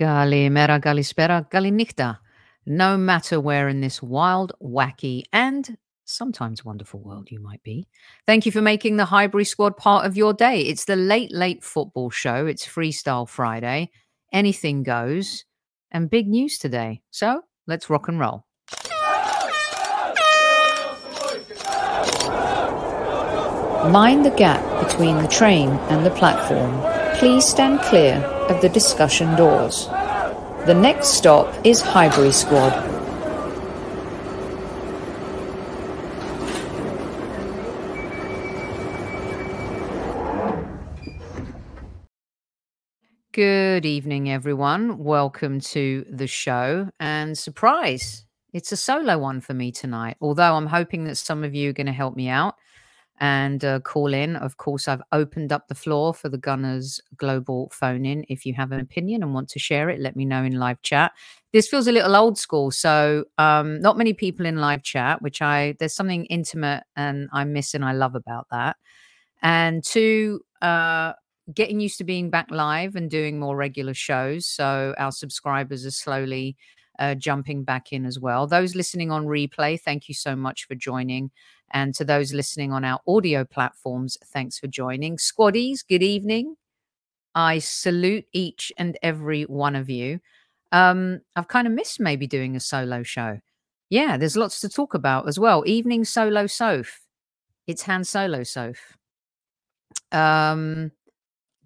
Galimera, Galispera, Galinichta. No matter where in this wild, wacky, and sometimes wonderful world you might be. Thank you for making the Highbury squad part of your day. It's the late, late football show. It's Freestyle Friday. Anything goes. And big news today. So let's rock and roll. Mind the gap between the train and the platform. Please stand clear of the discussion doors. The next stop is Highbury Squad. Good evening, everyone. Welcome to the show. And surprise, it's a solo one for me tonight. Although I'm hoping that some of you are going to help me out and uh, call in. Of course, I've opened up the floor for the Gunners Global phone in. If you have an opinion and want to share it, let me know in live chat. This feels a little old school, so um, not many people in live chat, which I there's something intimate and I miss and I love about that. And two, uh, getting used to being back live and doing more regular shows. So our subscribers are slowly uh, jumping back in as well. Those listening on replay, thank you so much for joining. And to those listening on our audio platforms, thanks for joining. Squaddies, good evening. I salute each and every one of you. Um, I've kind of missed maybe doing a solo show. Yeah, there's lots to talk about as well. Evening solo Soph. It's Han Solo Soph. Um,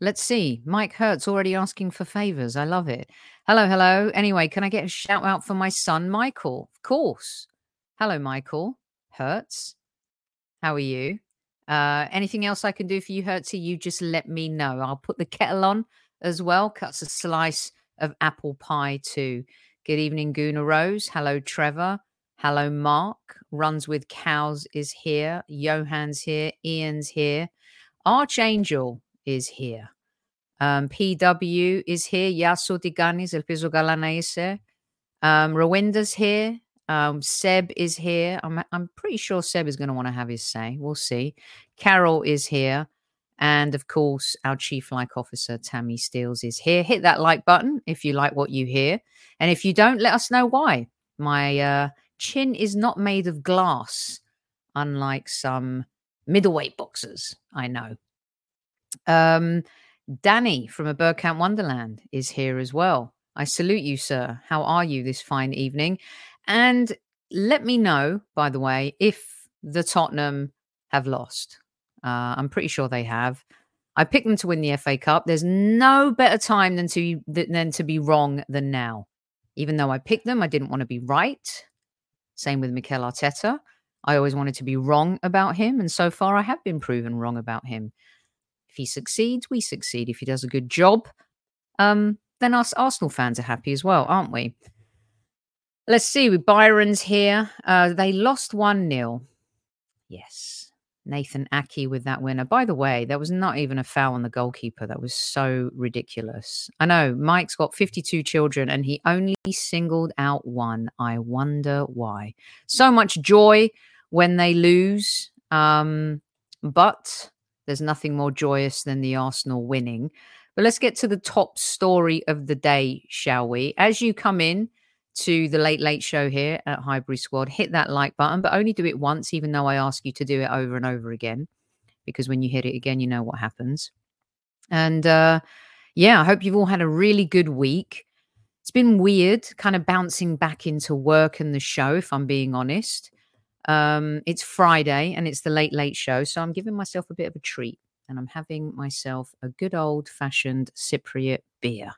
let's see. Mike Hertz already asking for favors. I love it. Hello, hello. Anyway, can I get a shout out for my son, Michael? Of course. Hello, Michael Hertz. How are you? Uh, anything else I can do for you, Hertzy? You just let me know. I'll put the kettle on as well. Cuts a slice of apple pie too. Good evening, Guna Rose. Hello, Trevor. Hello, Mark. Runs with Cows is here. Johan's here. Ian's here. Archangel is here. Um, PW is here. Yasu Tiganis, El Piso Galanaise. Um, Rawinda's here. Um, Seb is here. I'm I'm pretty sure Seb is going to want to have his say. We'll see. Carol is here. And of course, our chief like officer, Tammy Steels, is here. Hit that like button if you like what you hear. And if you don't, let us know why. My uh, chin is not made of glass, unlike some middleweight boxers I know. Um, Danny from a Bergkamp Wonderland is here as well. I salute you, sir. How are you this fine evening? And let me know, by the way, if the Tottenham have lost. Uh, I'm pretty sure they have. I picked them to win the FA Cup. There's no better time than to than to be wrong than now. Even though I picked them, I didn't want to be right. Same with Mikel Arteta. I always wanted to be wrong about him, and so far I have been proven wrong about him. If he succeeds, we succeed. If he does a good job, um, then us Arsenal fans are happy as well, aren't we? Let's see. We Byron's here. Uh, they lost 1 0. Yes. Nathan Aké with that winner. By the way, there was not even a foul on the goalkeeper. That was so ridiculous. I know Mike's got 52 children and he only singled out one. I wonder why. So much joy when they lose. Um, but there's nothing more joyous than the Arsenal winning. But let's get to the top story of the day, shall we? As you come in, to the Late Late Show here at Highbury Squad, hit that like button, but only do it once, even though I ask you to do it over and over again, because when you hit it again, you know what happens. And uh, yeah, I hope you've all had a really good week. It's been weird, kind of bouncing back into work and the show, if I'm being honest. Um, it's Friday and it's the Late Late Show, so I'm giving myself a bit of a treat, and I'm having myself a good old fashioned Cypriot beer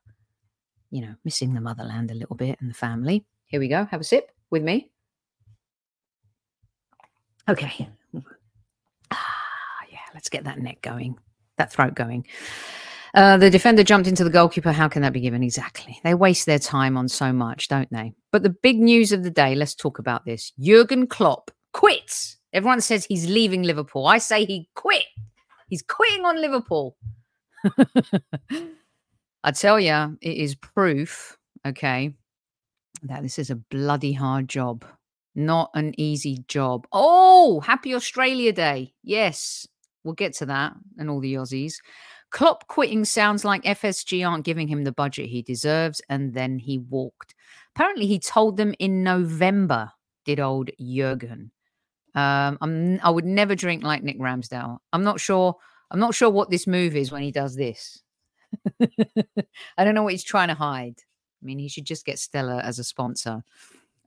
you know, missing the motherland a little bit and the family. Here we go. Have a sip with me. Okay. Ah, yeah, let's get that neck going, that throat going. Uh, the defender jumped into the goalkeeper. How can that be given? Exactly. They waste their time on so much, don't they? But the big news of the day, let's talk about this. Jurgen Klopp quits. Everyone says he's leaving Liverpool. I say he quit. He's quitting on Liverpool. I tell you, it is proof, okay, that this is a bloody hard job. Not an easy job. Oh, happy Australia Day. Yes, we'll get to that and all the Aussies. Klopp quitting sounds like FSG aren't giving him the budget he deserves, and then he walked. Apparently, he told them in November, did old Jurgen. Um, I'm, I would never drink like Nick Ramsdale. I'm not sure. I'm not sure what this move is when he does this. I don't know what he's trying to hide. I mean, he should just get Stella as a sponsor.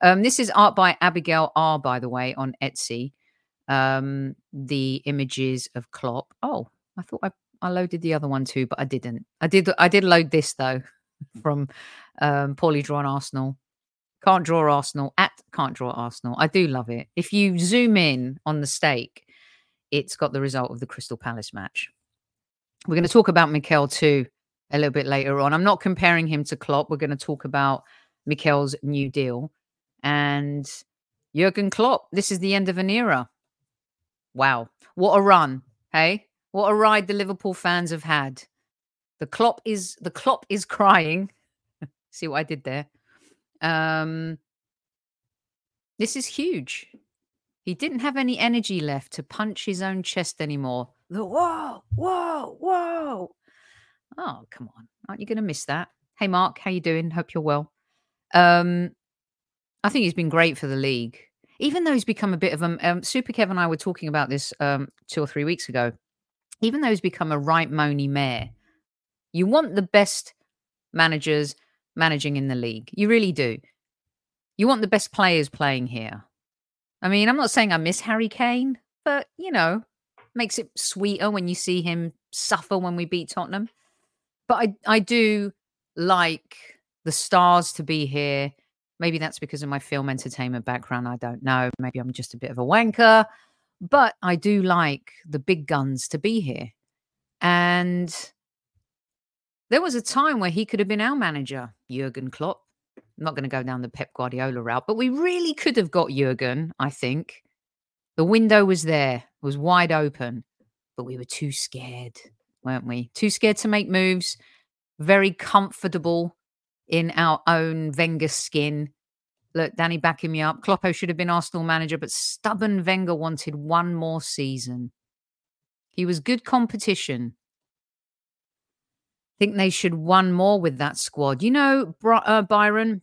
Um, this is art by Abigail R, by the way, on Etsy. Um, the images of Klopp. Oh, I thought I, I loaded the other one too, but I didn't. I did. I did load this though from um, poorly drawn Arsenal. Can't draw Arsenal at can't draw Arsenal. I do love it. If you zoom in on the stake, it's got the result of the Crystal Palace match. We're going to talk about Mikel too a little bit later on. I'm not comparing him to Klopp. We're going to talk about Mikel's new deal and Jurgen Klopp. This is the end of an era. Wow, what a run! Hey, what a ride the Liverpool fans have had. The Klopp is the Klopp is crying. See what I did there? Um, this is huge. He didn't have any energy left to punch his own chest anymore. The whoa, whoa, whoa. Oh, come on. Aren't you going to miss that? Hey, Mark, how you doing? Hope you're well. Um, I think he's been great for the league, even though he's become a bit of a. Um, Super Kev and I were talking about this um, two or three weeks ago. Even though he's become a right moany mayor, you want the best managers managing in the league. You really do. You want the best players playing here. I mean, I'm not saying I miss Harry Kane, but you know, makes it sweeter when you see him suffer when we beat Tottenham. But I I do like the stars to be here. Maybe that's because of my film entertainment background. I don't know. Maybe I'm just a bit of a wanker, but I do like the big guns to be here. And there was a time where he could have been our manager, Jurgen Klopp. I'm not going to go down the Pep Guardiola route, but we really could have got Jurgen, I think. The window was there, was wide open, but we were too scared, weren't we? Too scared to make moves, very comfortable in our own Wenger skin. Look, Danny backing me up. Kloppo should have been Arsenal manager, but stubborn Wenger wanted one more season. He was good competition. Think they should one more with that squad. You know, uh, Byron,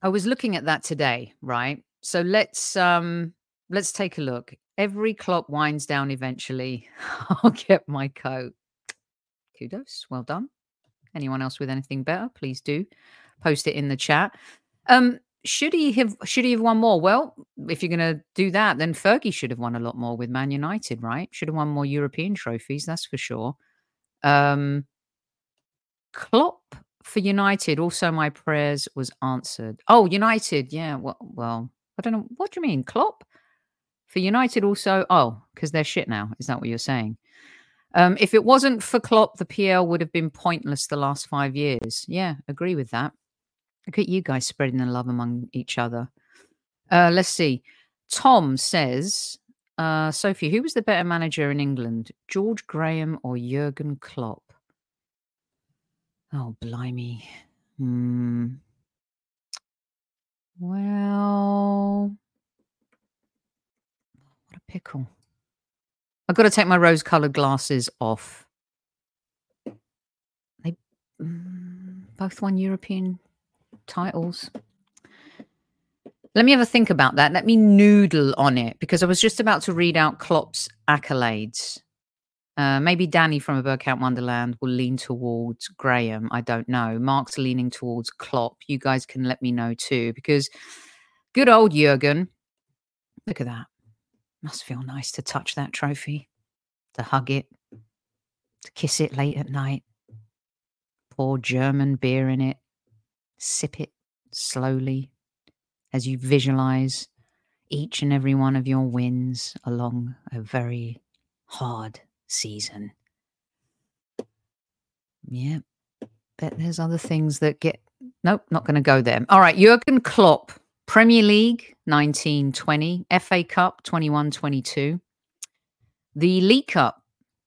I was looking at that today, right? So let's um let's take a look. Every clock winds down eventually. I'll get my coat. Kudos. Well done. Anyone else with anything better, please do post it in the chat. Um, should he have should he have won more? Well, if you're going to do that, then Fergie should have won a lot more with Man United, right? Should have won more European trophies, that's for sure. Um, Klopp for United, also my prayers was answered. Oh, United, yeah. Well, well, I don't know. What do you mean, Klopp for United? Also, oh, because they're shit now. Is that what you're saying? Um, if it wasn't for Klopp, the PL would have been pointless the last five years. Yeah, agree with that. Look at you guys spreading the love among each other. Uh, let's see. Tom says, uh, Sophie, who was the better manager in England, George Graham or Jurgen Klopp? Oh, blimey. Hmm. Well, what a pickle. I've got to take my rose colored glasses off. They mm, both won European titles. Let me have a think about that. Let me noodle on it because I was just about to read out Klopp's accolades. Uh, maybe Danny from a Bergkamp Wonderland will lean towards Graham. I don't know. Mark's leaning towards Klopp. You guys can let me know too because good old Jurgen. Look at that. Must feel nice to touch that trophy, to hug it, to kiss it late at night. Pour German beer in it. Sip it slowly as you visualize each and every one of your wins along a very hard season. Yeah, bet there's other things that get. Nope, not going to go there. All right, Jurgen Klopp Premier League 1920, FA Cup 21 22. The League Cup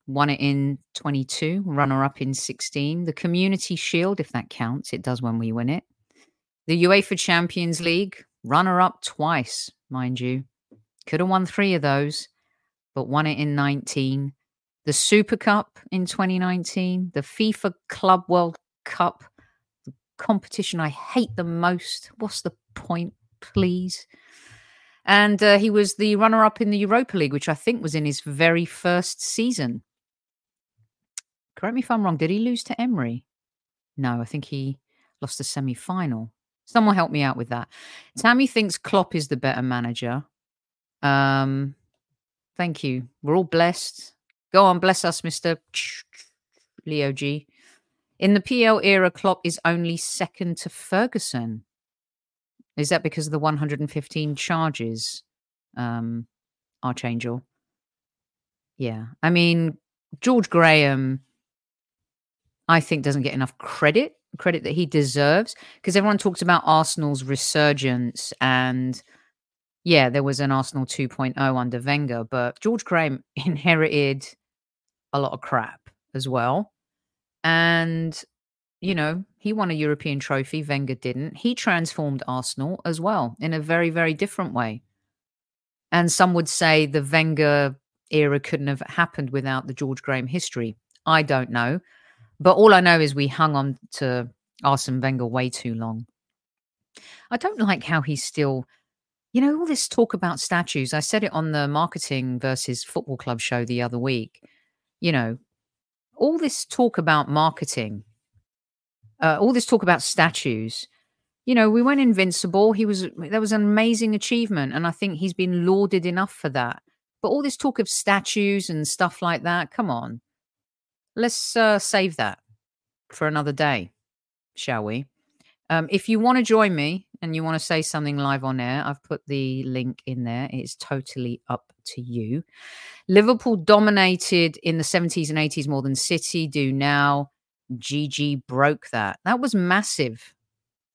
won it in 22, runner up in 16. The Community Shield, if that counts, it does when we win it. The UEFA Champions League, runner up twice, mind you. Could have won three of those, but won it in 19. The Super Cup in 2019, the FIFA Club World Cup, the competition I hate the most. What's the point, please? And uh, he was the runner up in the Europa League, which I think was in his very first season. Correct me if I'm wrong. Did he lose to Emery? No, I think he lost the semi final. Someone help me out with that. Tammy thinks Klopp is the better manager. Um, thank you. We're all blessed. Go on, bless us, Mr. Leo G. In the PL era, Klopp is only second to Ferguson. Is that because of the 115 charges, um, Archangel? Yeah. I mean, George Graham, I think, doesn't get enough credit, credit that he deserves, because everyone talks about Arsenal's resurgence and yeah, there was an Arsenal 2.0 under Wenger, but George Graham inherited a lot of crap as well. And, you know, he won a European trophy, Wenger didn't. He transformed Arsenal as well in a very, very different way. And some would say the Wenger era couldn't have happened without the George Graham history. I don't know. But all I know is we hung on to Arsene Wenger way too long. I don't like how he's still, you know, all this talk about statues. I said it on the marketing versus football club show the other week you know, all this talk about marketing, uh, all this talk about statues. You know, we went invincible. He was that was an amazing achievement, and I think he's been lauded enough for that. But all this talk of statues and stuff like that, come on, let's uh, save that for another day, shall we? Um, if you want to join me and you want to say something live on air, I've put the link in there. It's totally up to you. Liverpool dominated in the 70s and 80s more than City do now. GG broke that. That was massive.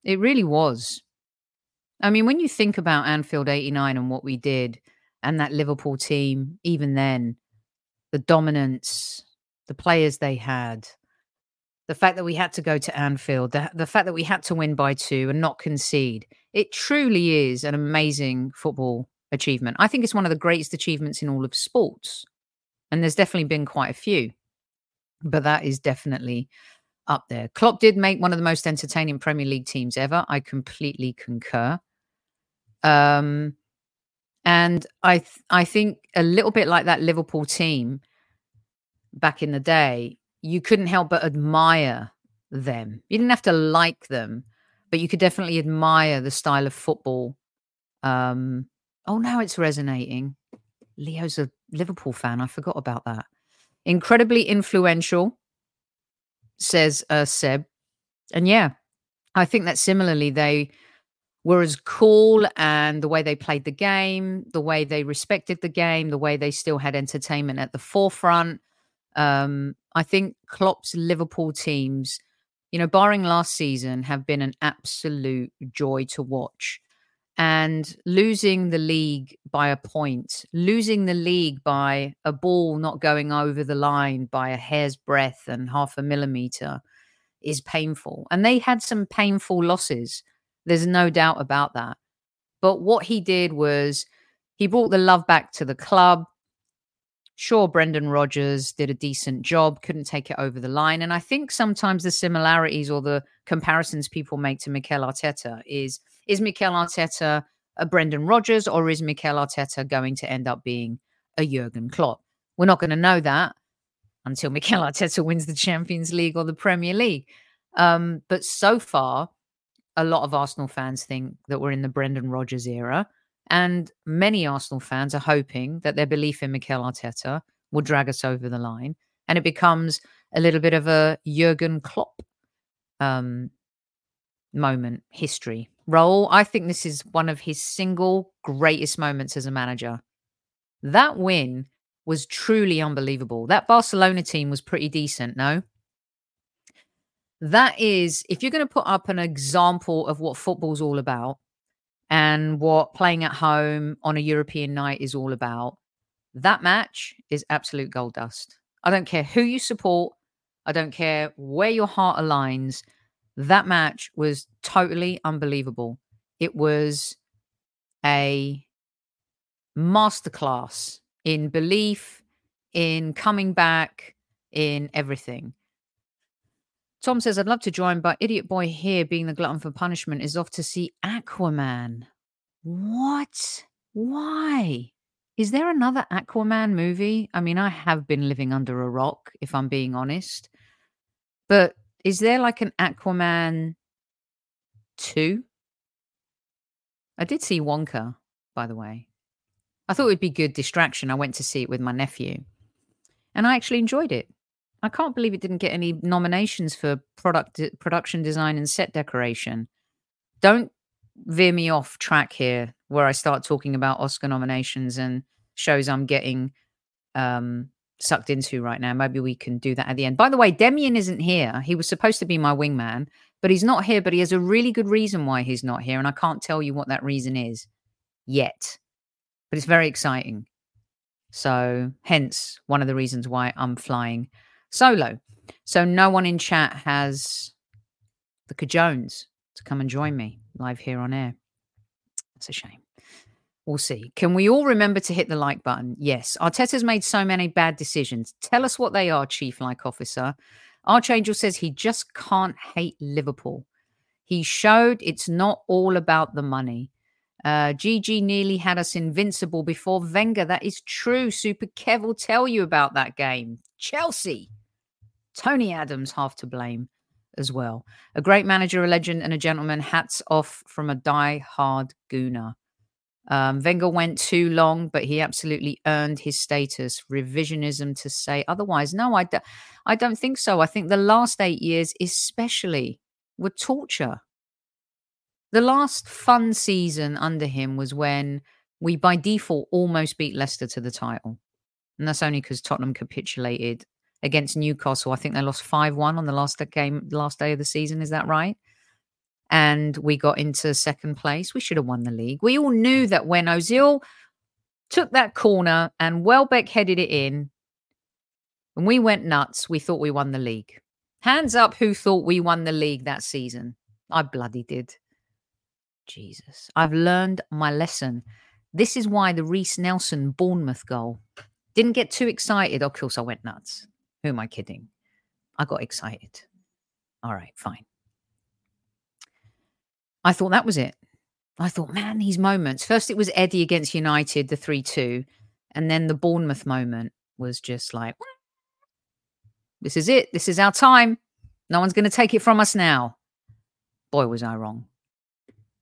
It really was. I mean, when you think about Anfield 89 and what we did and that Liverpool team, even then, the dominance, the players they had, the fact that we had to go to Anfield, the, the fact that we had to win by two and not concede, it truly is an amazing football achievement. I think it's one of the greatest achievements in all of sports. And there's definitely been quite a few, but that is definitely up there. Klopp did make one of the most entertaining Premier League teams ever. I completely concur. Um, and I th- I think a little bit like that Liverpool team back in the day, you couldn't help but admire them. You didn't have to like them, but you could definitely admire the style of football. Um, oh, now it's resonating. Leo's a Liverpool fan. I forgot about that. Incredibly influential, says uh, Seb. And yeah, I think that similarly, they were as cool and the way they played the game, the way they respected the game, the way they still had entertainment at the forefront. Um, I think Klopp's Liverpool teams, you know, barring last season, have been an absolute joy to watch. And losing the league by a point, losing the league by a ball not going over the line by a hair's breadth and half a millimeter is painful. And they had some painful losses. There's no doubt about that. But what he did was he brought the love back to the club. Sure, Brendan Rodgers did a decent job, couldn't take it over the line. And I think sometimes the similarities or the comparisons people make to Mikel Arteta is is Mikel Arteta a Brendan Rodgers or is Mikel Arteta going to end up being a Jurgen Klopp? We're not going to know that until Mikel Arteta wins the Champions League or the Premier League. Um, but so far, a lot of Arsenal fans think that we're in the Brendan Rodgers era. And many Arsenal fans are hoping that their belief in Mikel Arteta will drag us over the line and it becomes a little bit of a Jurgen Klopp um, moment, history. Role, I think this is one of his single greatest moments as a manager. That win was truly unbelievable. That Barcelona team was pretty decent, no? That is, if you're going to put up an example of what football's all about, and what playing at home on a European night is all about. That match is absolute gold dust. I don't care who you support, I don't care where your heart aligns. That match was totally unbelievable. It was a masterclass in belief, in coming back, in everything. Tom says, I'd love to join, but Idiot Boy here, being the glutton for punishment, is off to see Aquaman. What? Why? Is there another Aquaman movie? I mean, I have been living under a rock, if I'm being honest. But is there like an Aquaman 2? I did see Wonka, by the way. I thought it would be good distraction. I went to see it with my nephew. And I actually enjoyed it. I can't believe it didn't get any nominations for product production design and set decoration. Don't veer me off track here where I start talking about Oscar nominations and shows I'm getting um, sucked into right now. Maybe we can do that at the end. By the way, Demian isn't here. He was supposed to be my wingman, but he's not here. But he has a really good reason why he's not here. And I can't tell you what that reason is yet, but it's very exciting. So, hence one of the reasons why I'm flying solo. So, no one in chat has the Cajones to come and join me live here on air. That's a shame. We'll see. Can we all remember to hit the like button? Yes. Arteta's made so many bad decisions. Tell us what they are, Chief Like Officer. Archangel says he just can't hate Liverpool. He showed it's not all about the money. Uh, GG nearly had us invincible before Wenger. That is true. Super Kev will tell you about that game. Chelsea. Tony Adams half to blame as well. A great manager, a legend, and a gentleman. Hats off from a die-hard gooner. Um, Wenger went too long, but he absolutely earned his status. Revisionism to say otherwise. No, I, do, I don't think so. I think the last eight years, especially, were torture. The last fun season under him was when we, by default, almost beat Leicester to the title. And that's only because Tottenham capitulated against Newcastle. I think they lost 5 1 on the last game, last day of the season. Is that right? And we got into second place. We should have won the league. We all knew mm. that when Ozil took that corner and Welbeck headed it in, and we went nuts, we thought we won the league. Hands up who thought we won the league that season. I bloody did. Jesus. I've learned my lesson. This is why the Reiss Nelson Bournemouth goal didn't get too excited. Of course, I went nuts. Who am I kidding? I got excited. All right, fine. I thought that was it. I thought, man, these moments. First, it was Eddie against United, the 3 2. And then the Bournemouth moment was just like, this is it. This is our time. No one's going to take it from us now. Boy, was I wrong.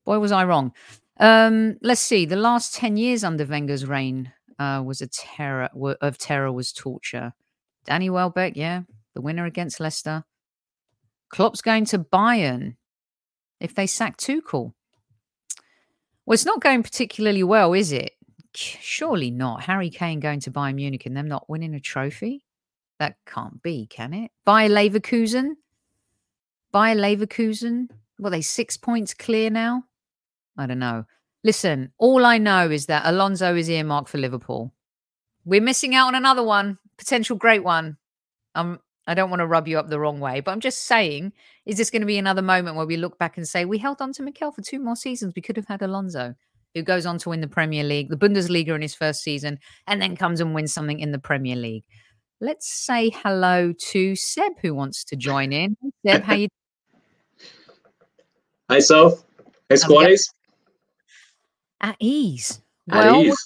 Boy, was I wrong. Um, let's see. The last 10 years under Wenger's reign uh, was a terror of terror was torture. Danny Welbeck, yeah, the winner against Leicester. Klopp's going to Bayern if they sack Tuchel. Well, it's not going particularly well, is it? Surely not. Harry Kane going to Bayern Munich and them not winning a trophy? That can't be, can it? Bayer Leverkusen? Bayer Leverkusen? Well, they six points clear now? I don't know. Listen, all I know is that Alonso is earmarked for Liverpool. We're missing out on another one potential great one. Um, I don't want to rub you up the wrong way, but I'm just saying, is this going to be another moment where we look back and say, we held on to Mikel for two more seasons? We could have had Alonso, who goes on to win the Premier League, the Bundesliga in his first season, and then comes and wins something in the Premier League. Let's say hello to Seb, who wants to join in. Seb, how you? Hi, Soph. Hey, squaddies. At ease. At well, ease.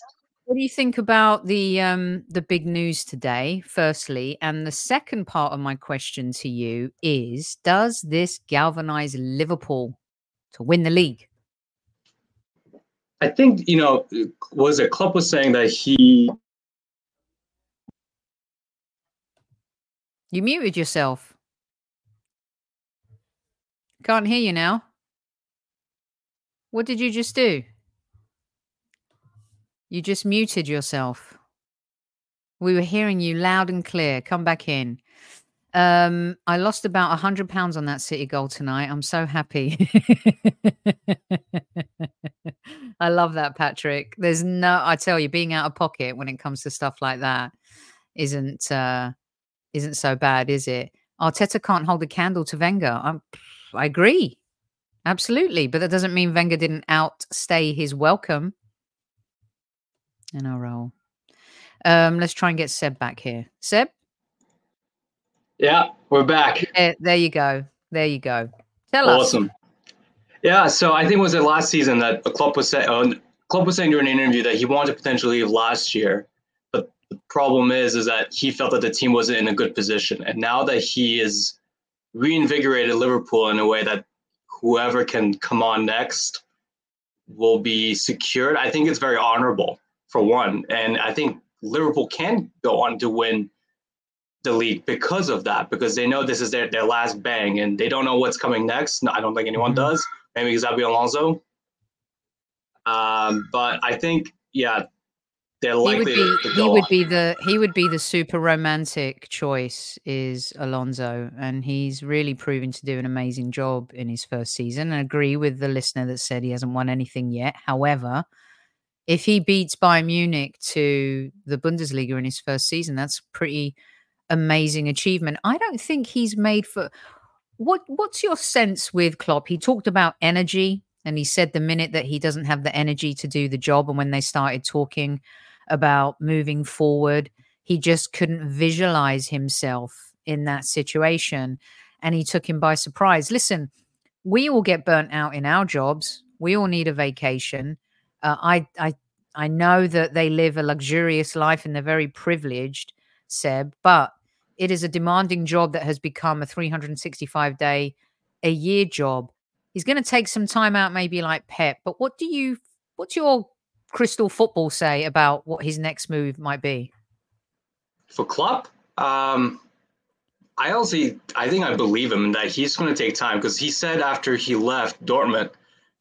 What do you think about the um, the big news today? Firstly, and the second part of my question to you is: Does this galvanize Liverpool to win the league? I think you know. Was it Klopp was saying that he? You muted yourself. Can't hear you now. What did you just do? You just muted yourself. We were hearing you loud and clear. Come back in. Um, I lost about a hundred pounds on that City goal tonight. I'm so happy. I love that, Patrick. There's no, I tell you, being out of pocket when it comes to stuff like that isn't uh, isn't so bad, is it? Arteta can't hold a candle to Wenger. I'm, I agree, absolutely, but that doesn't mean Wenger didn't outstay his welcome in our role. Um, let's try and get Seb back here. Seb? Yeah, we're back. There, there you go. There you go. Tell awesome. us. Awesome. Yeah, so I think it was the last season that a club was saying, uh, club was saying during an interview that he wanted to potentially leave last year, but the problem is, is that he felt that the team wasn't in a good position, and now that he is reinvigorated Liverpool in a way that whoever can come on next will be secured. I think it's very honorable for one, and I think Liverpool can go on to win the league because of that, because they know this is their, their last bang and they don't know what's coming next. No, I don't think anyone mm-hmm. does. Maybe Xabi Alonso. Um, but I think, yeah, they're likely he would be, he would be the he would be the super romantic choice is Alonso, and he's really proven to do an amazing job in his first season. I agree with the listener that said he hasn't won anything yet. However, if he beats Bayern Munich to the Bundesliga in his first season, that's pretty amazing achievement. I don't think he's made for what what's your sense with Klopp? He talked about energy and he said the minute that he doesn't have the energy to do the job and when they started talking about moving forward, he just couldn't visualize himself in that situation and he took him by surprise. Listen, we all get burnt out in our jobs. We all need a vacation. Uh, I I I know that they live a luxurious life and they're very privileged, Seb, but it is a demanding job that has become a 365 day a year job. He's going to take some time out, maybe like Pep. But what do you, what's your crystal football say about what his next move might be? For Klopp, um, I also, I think I believe him that he's going to take time because he said after he left Dortmund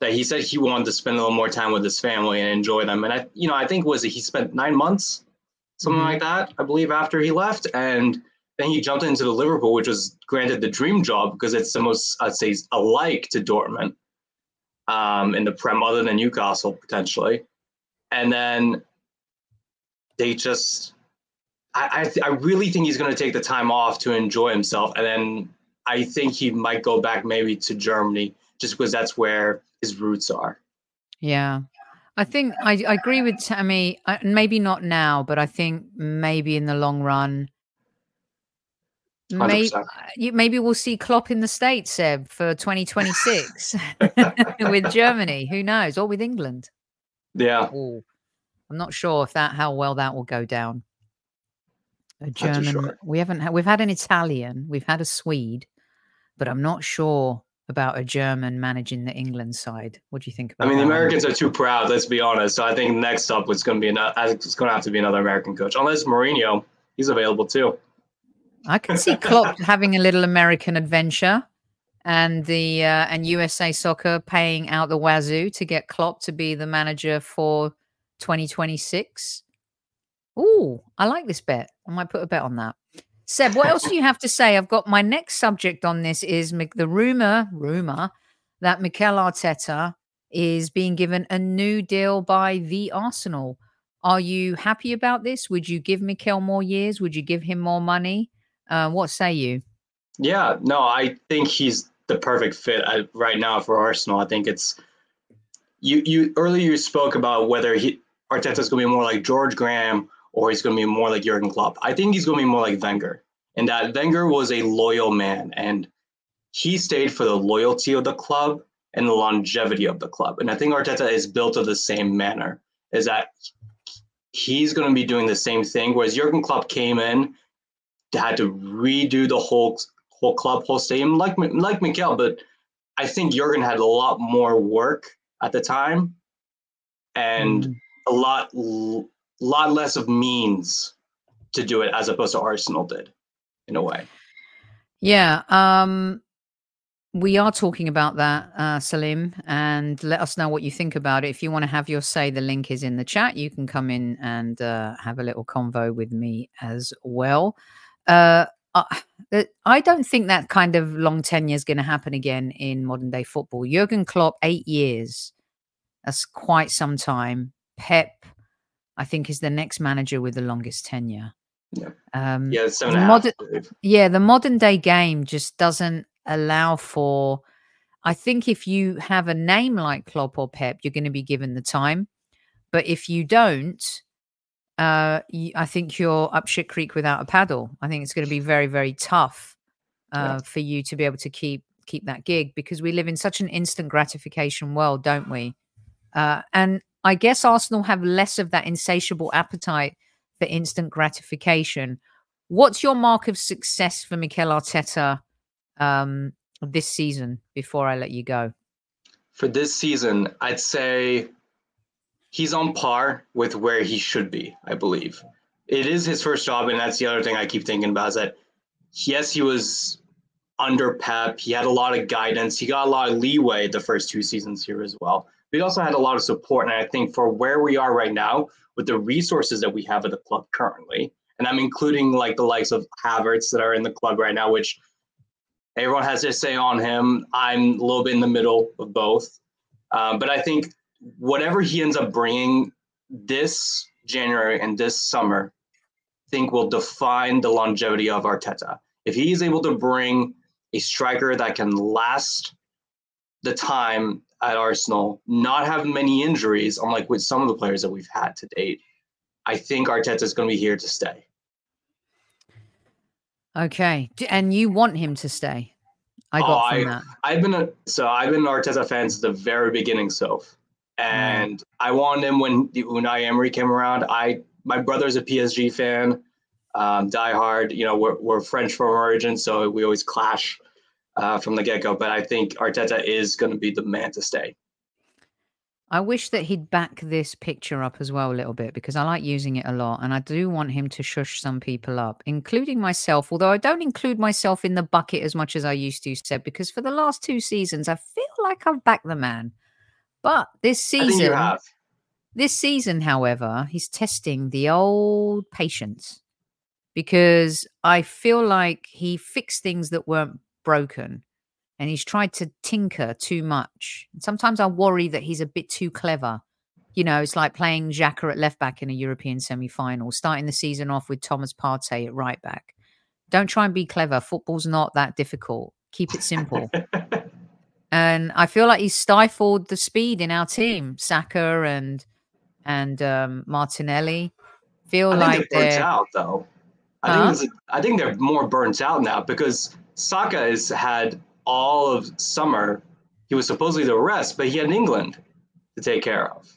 that he said he wanted to spend a little more time with his family and enjoy them. And I, you know, I think was it he spent nine months, something mm-hmm. like that, I believe, after he left, and then he jumped into the Liverpool, which was granted the dream job because it's the most, I'd say, alike to Dortmund um, in the Prem, other than Newcastle potentially. And then they just, I, I, th- I really think he's going to take the time off to enjoy himself. And then I think he might go back maybe to Germany just because that's where his roots are. Yeah. I think I, I agree with Tammy. Uh, maybe not now, but I think maybe in the long run, Maybe, uh, maybe we'll see Klopp in the States, Seb, for 2026 with Germany. Who knows? Or with England. Yeah. Ooh, I'm not sure if that how well that will go down. A German. Sure. We haven't had, we've had an Italian, we've had a Swede, but I'm not sure about a German managing the England side. What do you think about I mean, the Americans are too proud, let's be honest. So I think next up it's going to be an, it's going to have to be another American coach. Unless Mourinho, he's available too. I can see Klopp having a little American adventure, and the uh, and USA Soccer paying out the wazoo to get Klopp to be the manager for 2026. Ooh, I like this bet. I might put a bet on that. Seb, what else do you have to say? I've got my next subject on this is the rumor rumor that Mikel Arteta is being given a new deal by the Arsenal. Are you happy about this? Would you give Mikel more years? Would you give him more money? Uh, what say you? Yeah, no, I think he's the perfect fit uh, right now for Arsenal. I think it's you. You earlier you spoke about whether he Arteta's going to be more like George Graham or he's going to be more like Jurgen Klopp. I think he's going to be more like Wenger, and that Wenger was a loyal man, and he stayed for the loyalty of the club and the longevity of the club. And I think Arteta is built of the same manner. Is that he's going to be doing the same thing, whereas Jurgen Klopp came in had to redo the whole whole club, whole stadium, like like Mikel. But I think Jurgen had a lot more work at the time, and mm. a lot lot less of means to do it, as opposed to Arsenal did, in a way. Yeah. Um, we are talking about that, uh, Salim, and let us know what you think about it. If you want to have your say, the link is in the chat. You can come in and uh, have a little convo with me as well. Uh, I don't think that kind of long tenure is going to happen again in modern day football. Jurgen Klopp, eight years. That's quite some time. Pep, I think, is the next manager with the longest tenure. Yeah, um, yeah, seven modern, yeah, the modern day game just doesn't allow for. I think if you have a name like Klopp or Pep, you're going to be given the time. But if you don't, uh, I think you're up shit creek without a paddle. I think it's going to be very, very tough uh, yeah. for you to be able to keep keep that gig because we live in such an instant gratification world, don't we? Uh, and I guess Arsenal have less of that insatiable appetite for instant gratification. What's your mark of success for Mikel Arteta um, this season? Before I let you go, for this season, I'd say he's on par with where he should be, I believe. It is his first job, and that's the other thing I keep thinking about is that yes, he was under Pep. He had a lot of guidance. He got a lot of leeway the first two seasons here as well. He also had a lot of support. And I think for where we are right now, with the resources that we have at the club currently, and I'm including like the likes of Havertz that are in the club right now, which everyone has their say on him. I'm a little bit in the middle of both. Um, but I think whatever he ends up bringing this January and this summer, I think will define the longevity of Arteta. If he is able to bring a striker that can last the time at Arsenal, not have many injuries, unlike with some of the players that we've had to date, I think Arteta is going to be here to stay. Okay, and you want him to stay? I got oh, from I, that. I've been a so I've been an Arteta fan since the very beginning. So and mm. I wanted him when the Unai Emery came around. I my brother's a PSG fan, um, die hard. You know, we're we're French from origin, so we always clash uh, from the get go. But I think Arteta is going to be the man to stay. I wish that he'd back this picture up as well a little bit because I like using it a lot and I do want him to shush some people up, including myself. Although I don't include myself in the bucket as much as I used to, said because for the last two seasons I feel like I've backed the man. But this season, this season, however, he's testing the old patience because I feel like he fixed things that weren't broken and he's tried to tinker too much. Sometimes I worry that he's a bit too clever. You know, it's like playing Xhaka at left back in a European semi final, starting the season off with Thomas Partey at right back. Don't try and be clever. Football's not that difficult. Keep it simple. and I feel like he's stifled the speed in our team. Saka and and um, Martinelli feel like they're, burnt out though. I huh? think I think they're more burnt out now because Saka has had all of summer. He was supposedly the rest, but he had England to take care of.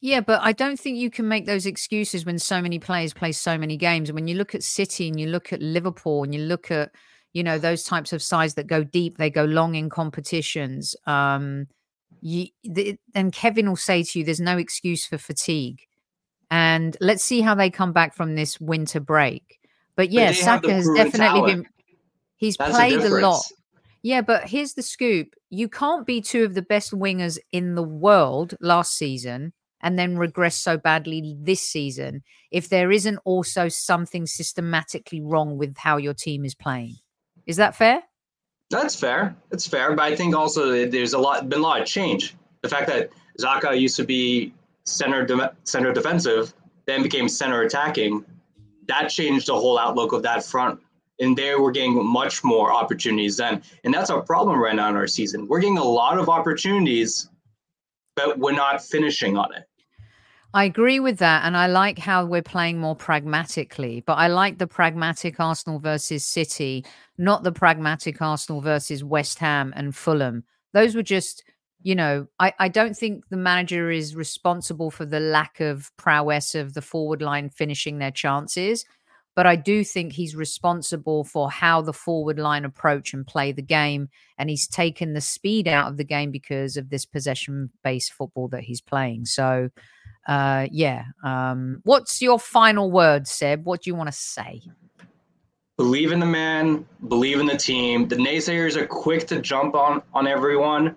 Yeah, but I don't think you can make those excuses when so many players play so many games. And when you look at City and you look at Liverpool and you look at you know those types of sides that go deep they go long in competitions um you the, and kevin will say to you there's no excuse for fatigue and let's see how they come back from this winter break but yeah but saka has definitely talent. been he's That's played a lot yeah but here's the scoop you can't be two of the best wingers in the world last season and then regress so badly this season if there isn't also something systematically wrong with how your team is playing is that fair? That's fair. It's fair, but I think also there's a lot been a lot of change. The fact that Xhaka used to be center de- center defensive, then became center attacking, that changed the whole outlook of that front. And there we're getting much more opportunities then. And that's our problem right now in our season. We're getting a lot of opportunities, but we're not finishing on it. I agree with that. And I like how we're playing more pragmatically, but I like the pragmatic Arsenal versus City, not the pragmatic Arsenal versus West Ham and Fulham. Those were just, you know, I, I don't think the manager is responsible for the lack of prowess of the forward line finishing their chances. But I do think he's responsible for how the forward line approach and play the game. And he's taken the speed out of the game because of this possession based football that he's playing. So, uh, yeah. Um, what's your final word, Seb? What do you want to say? Believe in the man, believe in the team. The naysayers are quick to jump on on everyone,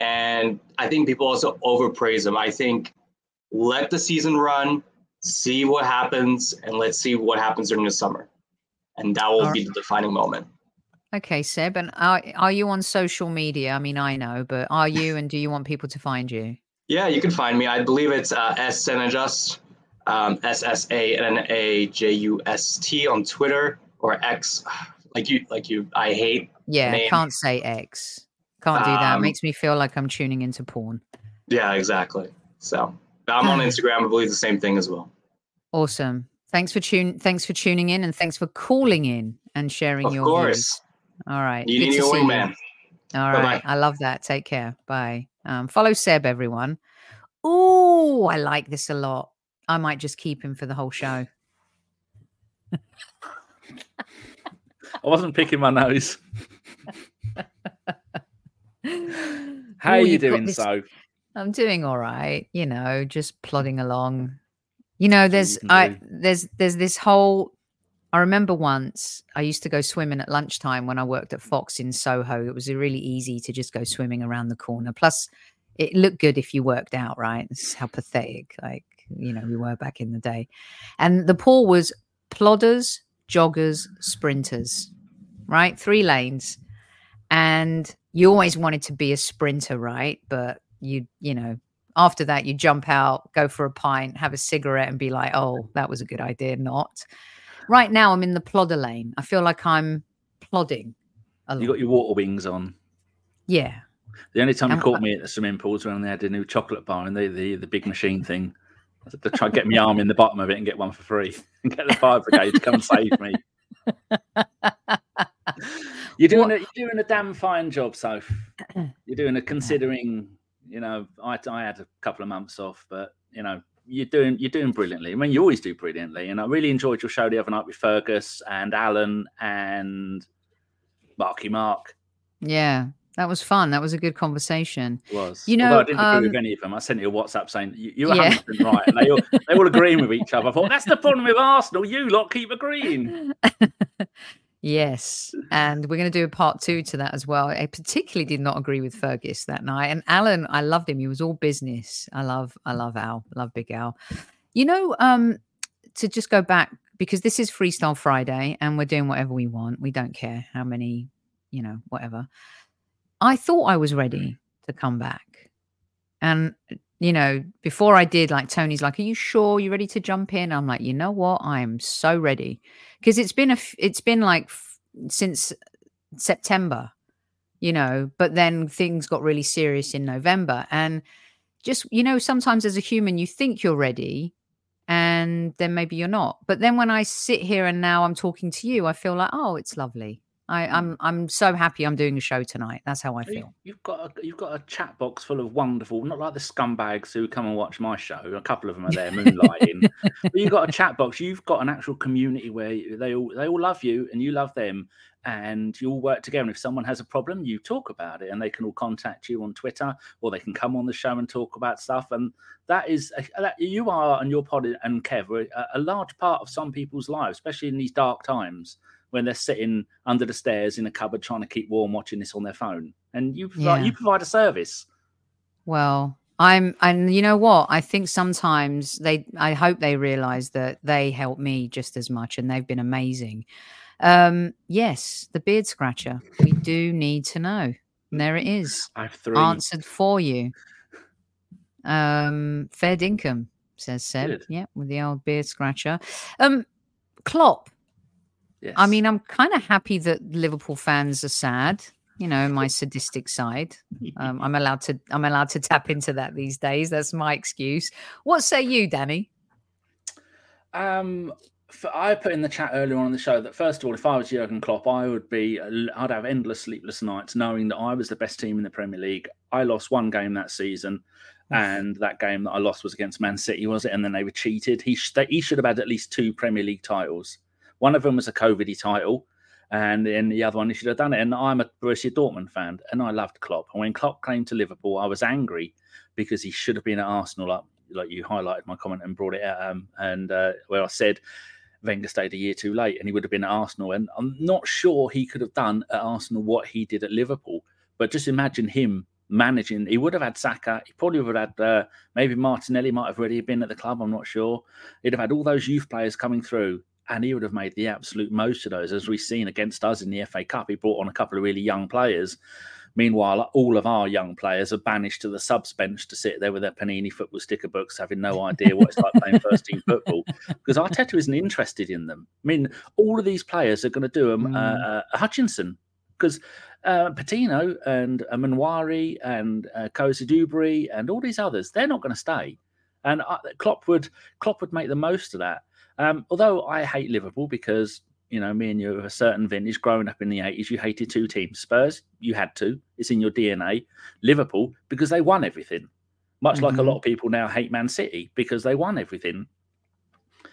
and I think people also overpraise them. I think let the season run, see what happens, and let's see what happens during the summer, and that will All be the defining moment. Okay, Seb, and are are you on social media? I mean, I know, but are you, and do you want people to find you? Yeah, you can find me. I believe it's uh, S Sanajust, um, S S A N A J U S T on Twitter or X. Like you, like you, I hate. Yeah, can't say X. Can't do that. Um, Makes me feel like I'm tuning into porn. Yeah, exactly. So I'm on Instagram. I believe the same thing as well. Awesome. Thanks for tune. Thanks for tuning in, and thanks for calling in and sharing Of your course. views. All right. You Good need to your see you. wingman. All Bye-bye. right. I love that. Take care. Bye. Um, follow Seb, everyone. Oh, I like this a lot. I might just keep him for the whole show. I wasn't picking my nose. How Ooh, are you doing, this- so? I'm doing all right, you know, just plodding along. You know, there's I there's there's this whole I remember once I used to go swimming at lunchtime when I worked at Fox in Soho. It was really easy to just go swimming around the corner. Plus it looked good if you worked out, right? This is how pathetic like, you know, we were back in the day. And the pool was plodders, joggers, sprinters, right? Three lanes. And you always wanted to be a sprinter, right? But you, you know, after that, you jump out, go for a pint, have a cigarette, and be like, oh, that was a good idea. Not. Right now, I'm in the plodder lane. I feel like I'm plodding. Along. You got your water wings on. yeah. The only time you Um, caught me at the swimming pools when they had a new chocolate bar and the the, the big machine thing. I had to try and get my arm in the bottom of it and get one for free and get the fire brigade to come save me. You're doing What- a, you're doing a damn fine job, Soph. You're doing a considering. You know, I I had a couple of months off, but you know, you're doing you're doing brilliantly. I mean, you always do brilliantly, and I really enjoyed your show the other night with Fergus and Alan and Marky Mark. Yeah. That was fun. That was a good conversation. was. You Although know, I didn't agree with um, any of them. I sent you a WhatsApp saying you, you were Yeah. 100% right, and they all they all agreeing with each other. I thought that's the problem with Arsenal. You lot keep agreeing. yes. And we're going to do a part two to that as well. I particularly did not agree with Fergus that night. And Alan, I loved him. He was all business. I love, I love Al. Love Big Al. You know, um, to just go back because this is Freestyle Friday and we're doing whatever we want. We don't care how many, you know, whatever. I thought I was ready to come back. And you know, before I did, like Tony's like, "Are you sure you're ready to jump in?" I'm like, "You know what? I am so ready." Because it's been a, f- it's been like f- since September, you know. But then things got really serious in November, and just you know, sometimes as a human, you think you're ready, and then maybe you're not. But then when I sit here and now I'm talking to you, I feel like, oh, it's lovely. I, mm. I'm I'm so happy I'm doing a show tonight. That's how I feel. you've got a, you've got a chat box full of wonderful, not like the scumbags who come and watch my show. A couple of them are there moonlighting, but you've got a chat box. You've got an actual community where they all they all love you and you love them, and you all work together. And if someone has a problem, you talk about it, and they can all contact you on Twitter or they can come on the show and talk about stuff. And that is a- that you are and your pod and Kev are a, a large part of some people's lives, especially in these dark times when they're sitting under the stairs in a cupboard trying to keep warm, watching this on their phone. And you provide, Yeah. you provide a service. Well, I'm, and you know what? I think sometimes they, I hope they realize that they help me just as much and they've been amazing. Um, yes, the beard scratcher. We do need to know. And there it is, I have three. answered for you. Um, fair dinkum, says Seb. Good. Yeah, with the old beard scratcher. Um, Klopp. Yes. I mean, I'm kind of happy that Liverpool fans are sad. You know, my sadistic side. Um, I'm allowed to. I'm allowed to tap into that these days. That's my excuse. What say you, Danny? Um, f- I put in the chat earlier on in the show that first of all, if I was Jurgen Klopp, I would be, I'd have endless sleepless nights knowing that I was the best team in the Premier League. I lost one game that season, and that game that I lost was against Man City, was it? And then they were cheated. He sh- they, he should have had at least two Premier League titles. One of them was a COVID title, and then the other one he should have done it. And I'm a Borussia Dortmund fan, and I loved Klopp. And when Klopp came to Liverpool, I was angry because he should have been at Arsenal, like like you highlighted my comment and brought it out, um, and uh, where I said Wenger stayed a year too late, and he would have been at Arsenal. And I'm not sure he could have done at Arsenal what he did at Liverpool. But just imagine him managing. He would have had Saka. He probably would have had uh, maybe Martinelli might have already been at the club. I'm not sure. He'd have had all those youth players coming through, and he would have made the absolute most of those. As we've seen against us in the FA Cup, he brought on a couple of really young players. Meanwhile, all of our young players are banished to the subs bench to sit there with their Panini football sticker books, having no idea what it's like playing first team football. Because Arteta isn't interested in them. I mean, all of these players are going to do um, uh, Mm. uh, Hutchinson because uh, Patino and uh, Nwaneri and uh, Duberry and all these others, they're not going to stay. and uh, Klopp would Klopp would make the most of that. Um, although I hate Liverpool because you know me and you of a certain vintage, growing up in the eighties, you hated two teams. Spurs, you had to; it's in your DNA. Liverpool because they won everything. Much mm-hmm. like a mm-hmm. lot of people now hate Man City because they won everything.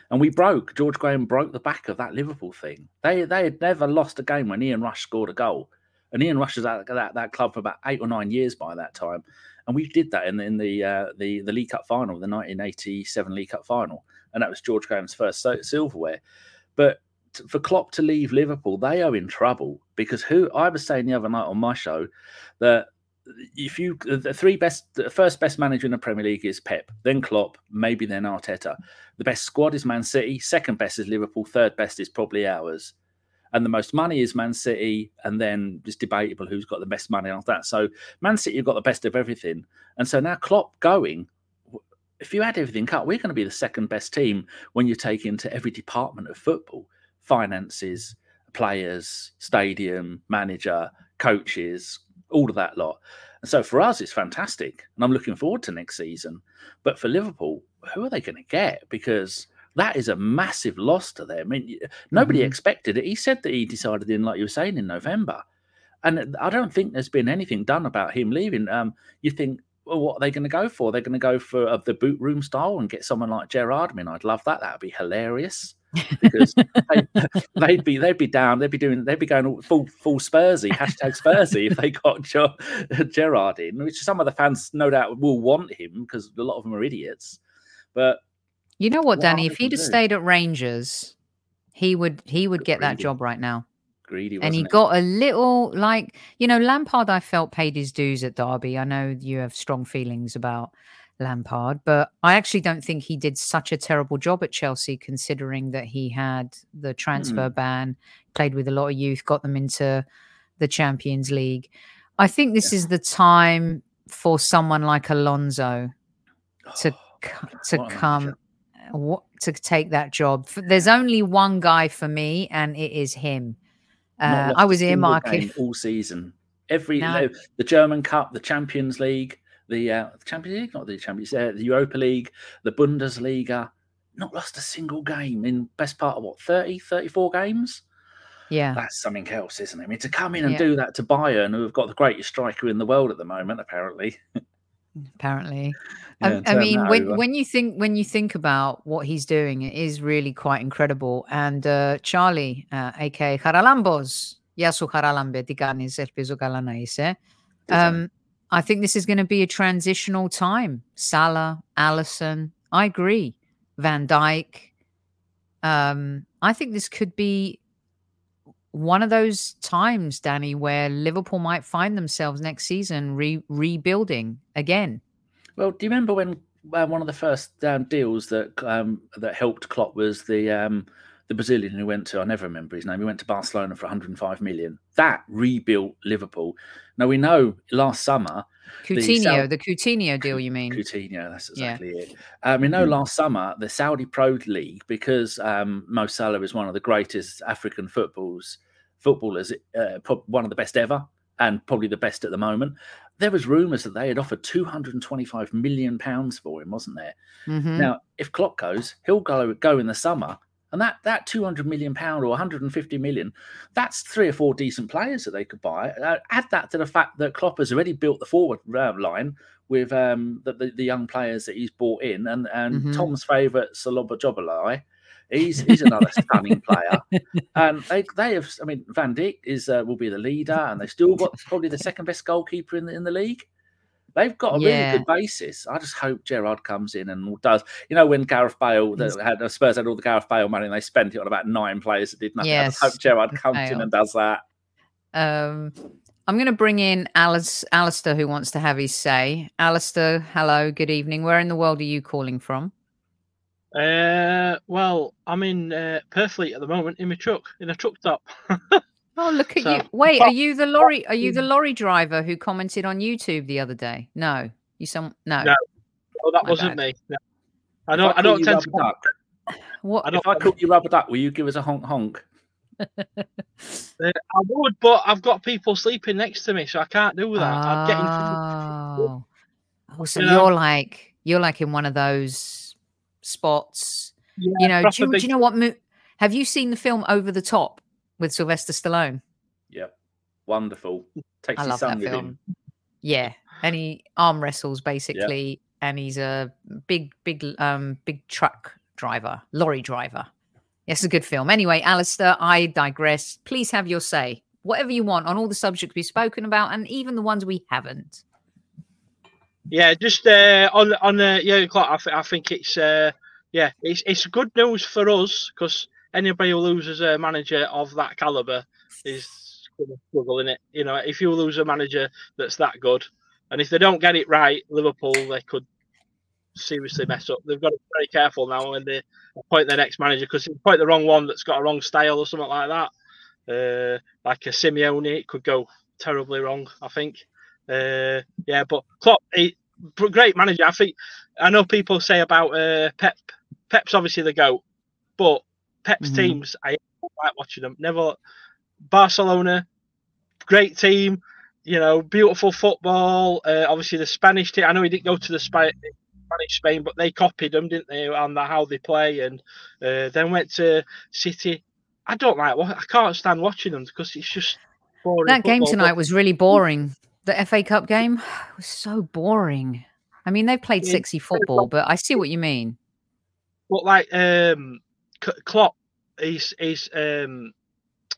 And we broke. George Graham broke the back of that Liverpool thing. They they had never lost a game when Ian Rush scored a goal, and Ian Rush was at that, that club for about eight or nine years by that time. And we did that in in the uh, the the League Cup final, the 1987 League Cup final, and that was George Graham's first silverware. But for Klopp to leave Liverpool, they are in trouble because who I was saying the other night on my show that if you the three best the first best manager in the Premier League is Pep, then Klopp, maybe then Arteta. The best squad is Man City, second best is Liverpool, third best is probably ours. And the most money is Man City, and then it's debatable who's got the best money after that. So Man City have got the best of everything. And so now Klopp going, if you add everything up, we're going to be the second best team when you take into every department of football finances, players, stadium, manager, coaches, all of that lot. And so for us, it's fantastic. And I'm looking forward to next season. But for Liverpool, who are they going to get? Because that is a massive loss to them. I mean, nobody mm-hmm. expected it. He said that he decided in, like you were saying, in November. And I don't think there's been anything done about him leaving. Um, you think, well, what are they going to go for? They're going to go for uh, the boot room style and get someone like Gerrard. I mean, I'd love that. That'd be hilarious because they, would be they'd be down. They'd be doing. They'd be going full full Spursy hashtag Spursy if they got Gerrard in, which some of the fans no doubt will want him because a lot of them are idiots. But you know what, what Danny? If he'd have stayed at Rangers, he would he would get that job right now. Greedy, and he it? got a little like you know Lampard. I felt paid his dues at Derby. I know you have strong feelings about Lampard, but I actually don't think he did such a terrible job at Chelsea, considering that he had the transfer mm. ban, played with a lot of youth, got them into the Champions League. I think this yeah. is the time for someone like Alonso to oh, to come to take that job. There's only one guy for me, and it is him. Uh, I was earmarking all season. Every no. the German Cup, the Champions League, the, uh, Champions League, not the Champions, uh, the Europa League, the Bundesliga, not lost a single game in best part of what 30, 34 games. Yeah, that's something else, isn't it? I mean, to come in and yeah. do that to Bayern, who have got the greatest striker in the world at the moment, apparently. apparently, yeah, I, I mean, when over. when you think when you think about what he's doing, it is really quite incredible. And uh, Charlie, uh, aka Haralambos, Yasu Haralambe, Tiganis, Elpizo Galanaise. Um, I think this is going to be a transitional time. Salah, Alisson I agree. Van Dijk. Um, I think this could be one of those times, Danny, where Liverpool might find themselves next season re- rebuilding again. Well, do you remember when uh, one of the first um, deals that um, that helped Klopp was the um, the Brazilian who went to I never remember his name. He went to Barcelona for 105 million. That rebuilt Liverpool. Now we know last summer Coutinho, the, the Coutinho deal, you mean? Coutinho, that's exactly yeah. it. Um, we know mm. last summer the Saudi Pro League because um, Mo Salah is one of the greatest African footballs footballers, uh, one of the best ever, and probably the best at the moment. There was rumours that they had offered 225 million pounds for him, wasn't there? Mm-hmm. Now, if Klopp goes, he'll go go in the summer and that that 200 million pound or 150 million, that's three or four decent players that they could buy. Uh, add that to the fact that Klopp has already built the forward uh, line with um, the, the, the, young players that he's brought in, and and mm-hmm. Tom's favourite Szoboszlai. He's he's another stunning player, and they they have. I mean, Van Dijk is uh, will be the leader, and they've still got probably the second best goalkeeper in the in the league. They've got a yeah. really good basis. I just hope Gerrard comes in and does. You know, when Gareth Bale that had uh, Spurs had all the Gareth Bale money and they spent it on about nine players that did nothing. Yes. I hope Gerrard comes Bale. in and does that. Um, I'm going to bring in Alice, Alistair, who wants to have his say. Alistair, hello, good evening. Where in the world are you calling from? Uh, well, I'm in uh, Purfleet at the moment in my truck, in a truck stop. Oh, look at so, you! Wait, are you the lorry? Are you the lorry driver who commented on YouTube the other day? No, you some no. No, oh, that My wasn't bad. me. No. I don't. I, I don't tend to. Duck, what? I don't, if I cook you rubber duck, will you give us a honk honk? uh, I would, but I've got people sleeping next to me, so I can't do that. Oh, I'm getting. Oh, so you are like You're like in one of those spots. Yeah, you know, do you, do you know what? Mo- have you seen the film Over the Top with Sylvester Stallone? Yeah, Wonderful. Takes I love that film. him. Yeah, and he arm wrestles basically, and he's a big, big, um, big truck driver, lorry driver. Yes, a good film. Anyway, Alistair, I digress. Please have your say, whatever you want on all the subjects we've spoken about, and even the ones we haven't. Yeah, just uh, on on the yeah, Klopp. I, th- I think it's uh, yeah, it's it's good news for us because anybody who loses a manager of that caliber is going to struggle in it. You know, if you lose a manager that's that good, and if they don't get it right, Liverpool they could seriously mess up. They've got to be very careful now when they appoint their next manager because they appoint the wrong one that's got a wrong style or something like that, uh, like a Simeone, it could go terribly wrong. I think. Uh, yeah, but Klopp, he, great manager. I think I know people say about uh, Pep. Pep's obviously the goat, but Pep's Mhm. teams, I like watching them. Never Barcelona, great team. You know, beautiful football. Uh, obviously, the Spanish team. I know he didn't go to the Spa- Spanish Spain, but they copied them, didn't they, on the, how they play, and uh, then went to City. I don't like. I can't stand watching them because it's just boring. That game football, but- tonight was really boring. The FA Cup game was so boring. I mean, they played Yeah, sexy football, but I see what you mean. But like um, Klopp, is he's um,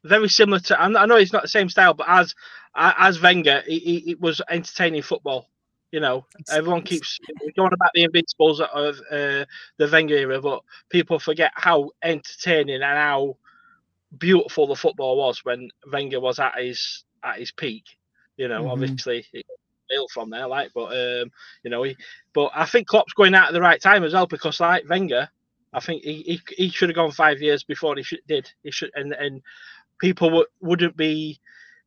very similar to. I know it's not the same style, but as as Wenger, he, it was entertaining football. You know, It's- everyone keeps going about the Invincibles of uh, the Wenger era, but people forget how entertaining and how beautiful the football was when Wenger was at his at his peak. You know, Mhm. obviously ill from there, like, but um, you know, he. But I think Klopp's going out at the right time as well because, like Wenger, I think he he, he should have gone five years before he should, did. He should, and and people w- wouldn't be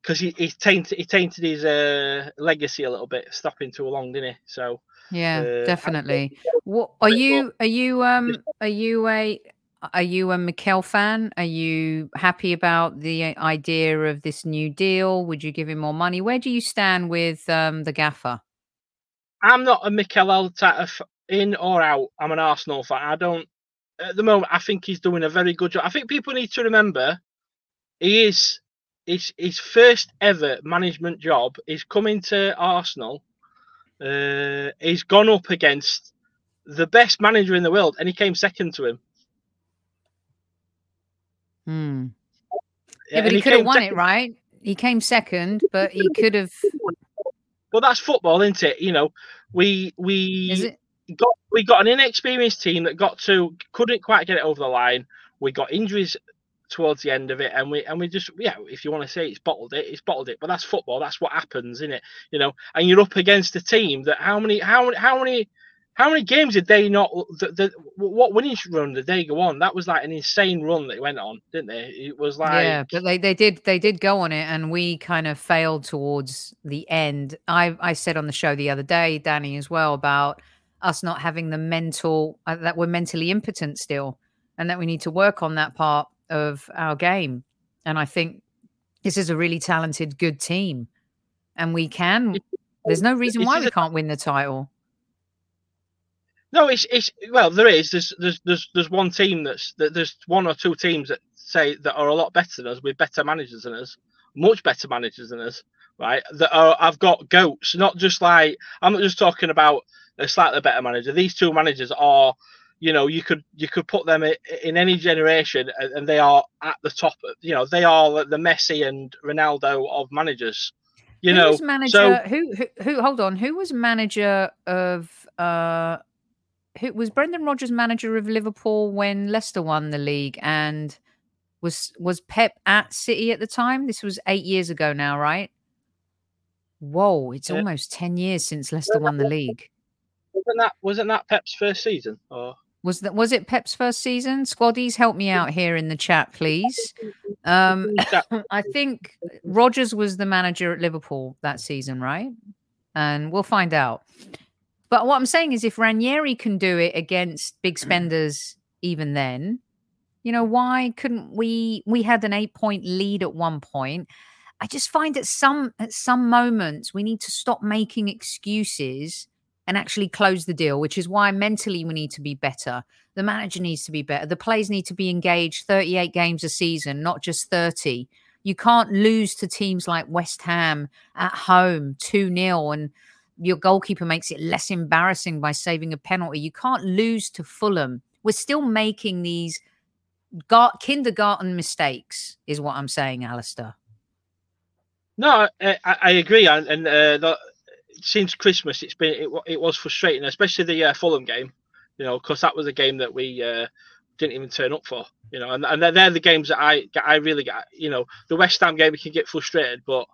because he he tainted he tainted his uh, legacy a little bit, stopping too long, didn't he? So Yeah, Uh, definitely. What are you? Are you? Um, are you a? Are you a Mikel fan? Are you happy about the idea of this new deal? Would you give him more money? Where do you stand with um, the gaffer? I'm not a Mikel Arteta in or out. I'm an Arsenal fan. I don't at the moment. I think he's doing a very good job. I think people need to remember he is his his first ever management job. He's coming to Arsenal. Uh, he's gone up against the best manager in the world, and he came second to him. Hmm. Yeah, and but he could have won it, right? He came second, but he could have. But that's football, isn't it? You know, we we got we got an inexperienced team that got to couldn't quite get it over the line. We got injuries towards the end of it, and we and we just yeah, if you want to say it's bottled it, it's bottled it. But that's football. That's what happens, isn't it? You know, and you're up against a team that how many how many how many how many games did they not? The, the, what winning run did they go on? That was like an insane run that they went on, didn't they? It was like yeah, but they, they did they did go on it, and we kind of failed towards the end. I I said on the show the other day, Danny, as well, about us not having the mental uh, that we're mentally impotent still, and that we need to work on that part of our game. And I think this is a really talented, good team, and we can. There's no reason why we can't win the title. No, it's it's well, there is. There's there's there's there's one team that's that there's one or two teams that say that are a lot better than us with better managers than us, much better managers than us, right? That are I've got goats, not just like I'm not just talking about a slightly better manager. These two managers are, you know, you could you could put them in any generation and, they are at the top. You know, they are the Messi and Ronaldo of managers. You who know, was manager? who, who who? Hold on. Who was manager of? uh Who was Brendan Rodgers manager of Liverpool when Leicester won the league? And was was Pep at City at the time? This was eight years ago now, right? Whoa! It's Yeah. almost ten years since Leicester won the league. wasn't that wasn't that Pep's first season? Or Was that was it Pep's first season? Squaddies, help me out here in the chat, please. Um, I think Rodgers was the manager at Liverpool that season, right? And we'll find out. But what I'm saying is, if Ranieri can do it against big mm. spenders, even then, you know, why couldn't we? We had an eight point lead at one point. I just find at some at some moments we need to stop making excuses and actually close the deal, which is why mentally we need to be better. The manager needs to be better. The players need to be engaged 38 games a season, not just 30. You can't lose to teams like West Ham at home 2 0 and your goalkeeper makes it less embarrassing by saving a penalty. You can't lose to Fulham. We're still making these gar- kindergarten mistakes, is what I'm saying, Alistair. No, I, I agree, and, and uh, the, since Christmas, it's been it, it was frustrating, especially the uh, Fulham game. You know, because that was a game that we uh, didn't even turn up for. You know, and, and they're the games that I I really get. You know, the West Ham game we can get frustrated, but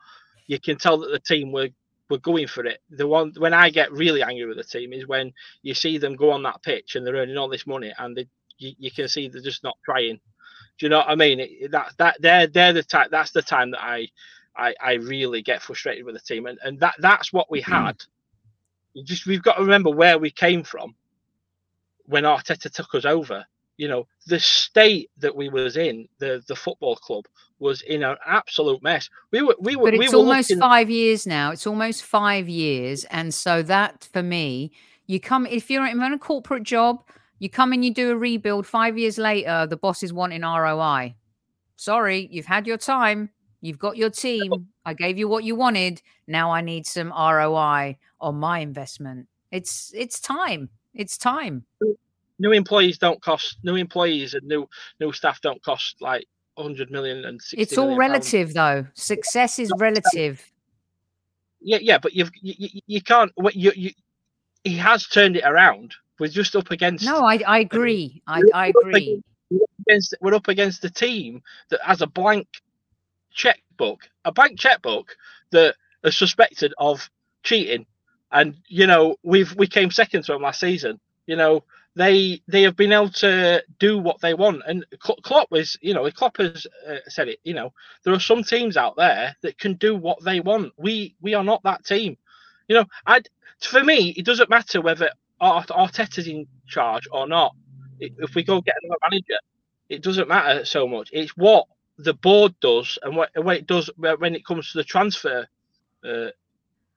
you can tell that the team were were going for it. The one when I get really angry with the team is when you see them go on that pitch and they're earning all this money and they, you, you can see they're just not trying. Do you know what I mean? It, that that they're they're the time. That's the time that I I, I really get frustrated with the team, and and that that's what we mm. had. You just we've got to remember where we came from when Arteta took us over. You know the state that we was in, the the football club was in an absolute mess. We were we were. But it's we were almost looking... five years now. It's almost five years, and so that for me, you come if you're in a corporate job you come and you do a rebuild. Five years later, the boss is wanting ROI. Sorry, you've had your time. You've got your team. I gave you what you wanted. Now I need some ROI on my investment. It's it's time. It's time. New employees don't cost. New employees and new new staff don't cost like 100 million and it's all relative pounds. though success is relative yeah yeah but you've you, you can't what you, you he has turned it around we're just up against. No, I, I agree. I, I agree. Against, we're up against a team that has a blank checkbook, a blank checkbook that is suspected of cheating. And you know, we've we came second to him last season. You know, they they have been able to do what they want. And Klopp was, you know, Klopp has uh, said it. You know, there are some teams out there that can do what they want. We we are not that team. You know, I for me, it doesn't matter whether Arteta's in charge or not. If we go get another manager, it doesn't matter so much. It's what the board does and what, what it does when it comes to the transfer uh,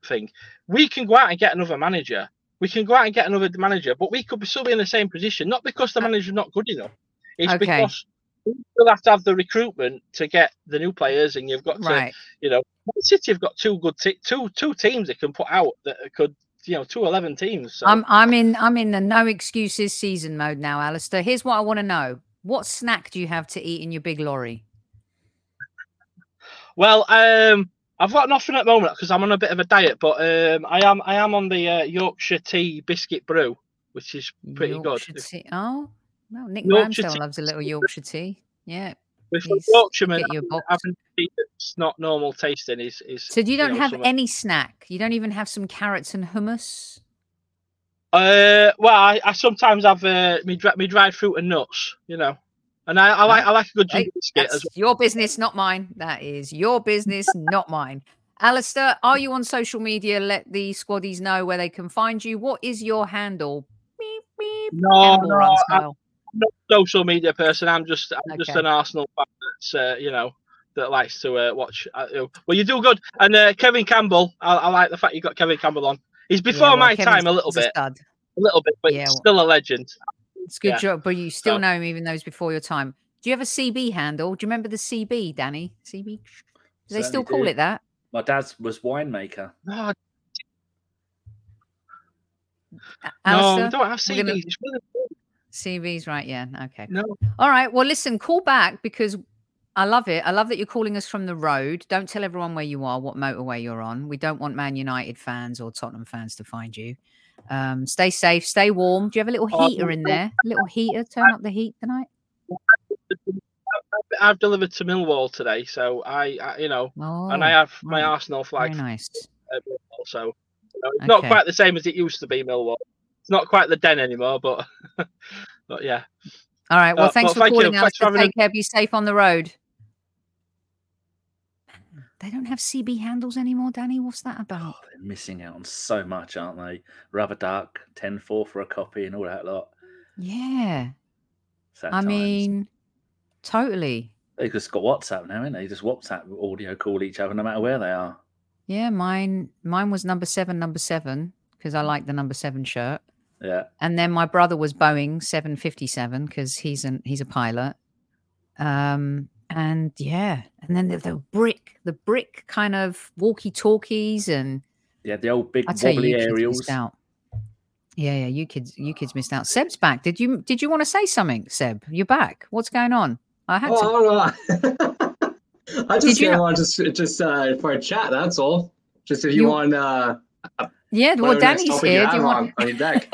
thing. We can go out and get another manager. We can go out and get another manager, but we could still be in the same position. Not because the uh, manager's not good enough. It's okay. because you still have to have the recruitment to get the new players, and you've got to, right. you know, City have got two good t- two two teams they can put out that could you know two eleven teams. So. I'm I'm in I'm in the no excuses season mode now, Alistair. Here's what I want to know: What snack do you have to eat in your big lorry? Well, um, I've got nothing at the moment because I'm on a bit of a diet, but um, I am I am on the uh, Yorkshire tea biscuit brew, which is pretty Yorkshire good. Tea. Oh, well, Nick Yorkshire Ramsdale tea. loves a little Yorkshire tea. Yeah. With Yorkshireman, having tea that's not normal tasting is is. So you don't you know, have any snack. You don't even have some carrots and hummus. Uh, well, I, I sometimes have uh, me, me dried fruit and nuts. You know, and I, I like I like a good biscuit as well. Your business, not mine. That is your business, not mine. Alistair, are you on social media? Let the squaddies know where they can find you. What is your handle? Beep, beep. No, no, not social media person. I'm just I'm okay. just an Arsenal fan that's uh, you know that likes to uh, watch. Uh, well, you do good. And uh, Kevin Campbell, I, I, like the fact you got Kevin Campbell on. He's before yeah, well, my Kevin's time a little bit, a, a, little bit, but yeah, still a legend. It's good yeah. job, but you still so. know him even though it's before your time. Do you have a CB handle? Do you remember the CB, Danny? CB? Do they still call do. it that? My dad was winemaker. No, no, we don't have CBs. Gonna... CV's right. Yeah. Okay. No. All right. Well, listen, call back because I love it. I love that you're calling us from the road. Don't tell everyone where you are, what motorway you're on. We don't want Man United fans or Tottenham fans to find you. Um, stay safe, stay warm. Do you have a little oh, heater in there? A little heater? Turn up the heat tonight. I've delivered to Millwall today, so I, I you know, oh, and I have my right. Arsenal flag. Very nice. So you know, it's okay. not quite the same as it used to be, Millwall it's not quite the den anymore, but but yeah. All right. Well, uh, thanks for thank calling us. Take care. Be safe on the road. They don't have CB handles anymore, Danny. What's that about? Oh, they're missing out on so much, aren't they? Rubber Duck, 10 4 for a copy and all that lot. Yeah. Sad I times. mean, totally. They just got WhatsApp now, haven't they? Just WhatsApp audio call each other no matter where they are. Yeah, mine mine was number seven, number seven because I like the number seven shirt. Yeah. And then my brother was Boeing 757 because he's an he's a pilot. Um, and yeah, and then the, the brick, the brick kind of walkie talkies, and Yeah, the old big I tell you, wobbly you kids aerials. missed out. Yeah, yeah, you kids, you kids missed out. Seb's back. Did you did you want to say something, Seb? You're back. What's going on? I had to. Oh, I don't. I just you came know- on just just uh, for a chat. That's all. Just if you, You- want. Uh, Yeah, well, whatever next Danny's here. You Do you want? on, on your deck.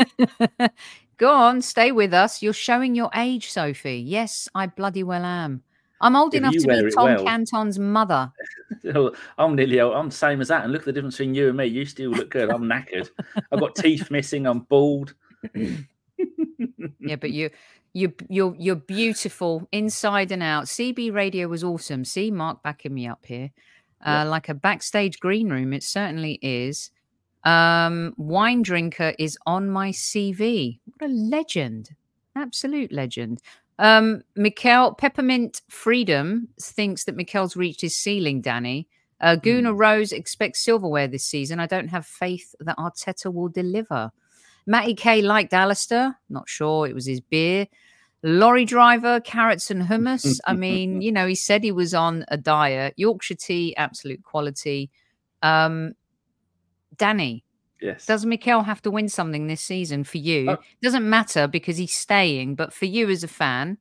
Go on, stay with us. You're showing your age, Sophie. Yes, I bloody well am. I'm old If enough to be Tom well. Canton's mother. I'm nearly old. I'm the same as that. And look at the difference between you and me. You still look good. I'm knackered. I've got teeth missing. I'm bald. Yeah, but you, you, you're you're beautiful inside and out. CB Radio was awesome. See, Mark backing me up here, uh, like a backstage green room. It certainly is. Um, wine drinker is on my CV. What a legend! Absolute legend. Um, Mikel Peppermint Freedom thinks that Mikel's reached his ceiling. Danny. Uh, Guna Rose expects silverware this season. I don't have faith that Arteta will deliver. Matty K liked Alistair. Not sure it was his beer. Lorry driver, carrots and hummus. I mean, you know, he said he was on a diet. Yorkshire tea, absolute quality. Um, Danny, Yes. does Mikel have to win something this season for you? Uh, Doesn't matter because he's staying, but for you as a fan,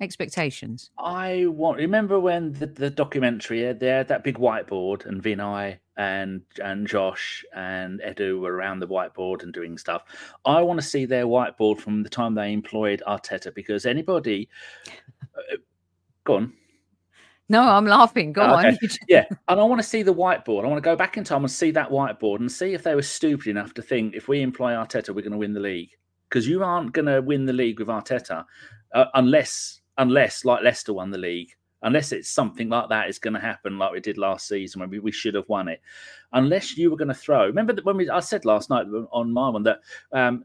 expectations. I want. Remember when the, the documentary had there that big whiteboard and Vinai and and Josh and Edu were around the whiteboard and doing stuff. I want to see their whiteboard from the time they employed Arteta because anybody. Uh, go on. No, I'm laughing. Go Oh, on. Yeah, and I want to see the whiteboard. I want to go back in time and see that whiteboard and see if they were stupid enough to think if we employ Arteta, we're going to win the league. Because you aren't going to win the league with Arteta uh, unless, unless like Leicester won the league, unless it's something like that is going to happen, like we did last season when we, we should have won it. Unless you were going to throw. Remember that when we I said last night on my one that. Um,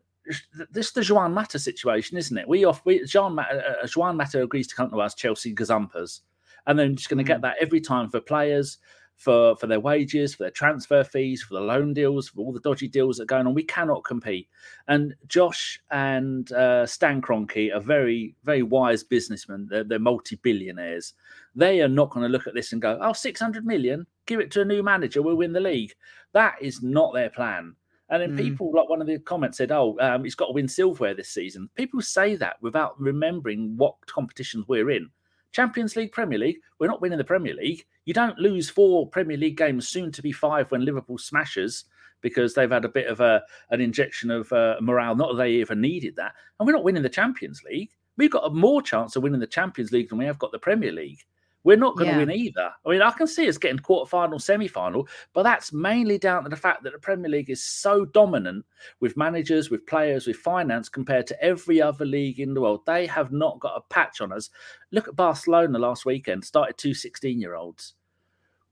this is the Juan Mata situation, isn't it? We off we Juan Mata, uh, Juan Mata agrees to come to us, Chelsea Gazumpers, and then just going to get that every time for players, for for their wages, for their transfer fees, for the loan deals, for all the dodgy deals that are going on. We cannot compete. And Josh and uh, Stan Kroenke are very very wise businessmen. They're, they're multi billionaires. They are not going to look at this and go, "Oh, 600 million, give it to a new manager, we'll win the league." That is not their plan. And then Mm. people, like one of the comments said, "Oh, um, he's got to win silverware this season." People say that without remembering what competitions we're in. Champions League, Premier League. We're not winning the Premier League. You don't lose four Premier League games, soon to be five, when Liverpool smashes because they've had a bit of a an injection of uh, morale. Not that they ever needed that, and we're not winning the Champions League. We've got a more chance of winning the Champions League than we have got the Premier League. We're not going to Yeah. win either. I mean, I can see us getting quarter final, semi final, but that's mainly down to the fact that the Premier League is so dominant with managers, with players, with finance compared to every other league in the world. They have not got a patch on us. Look at Barcelona last weekend, started two 16 year olds.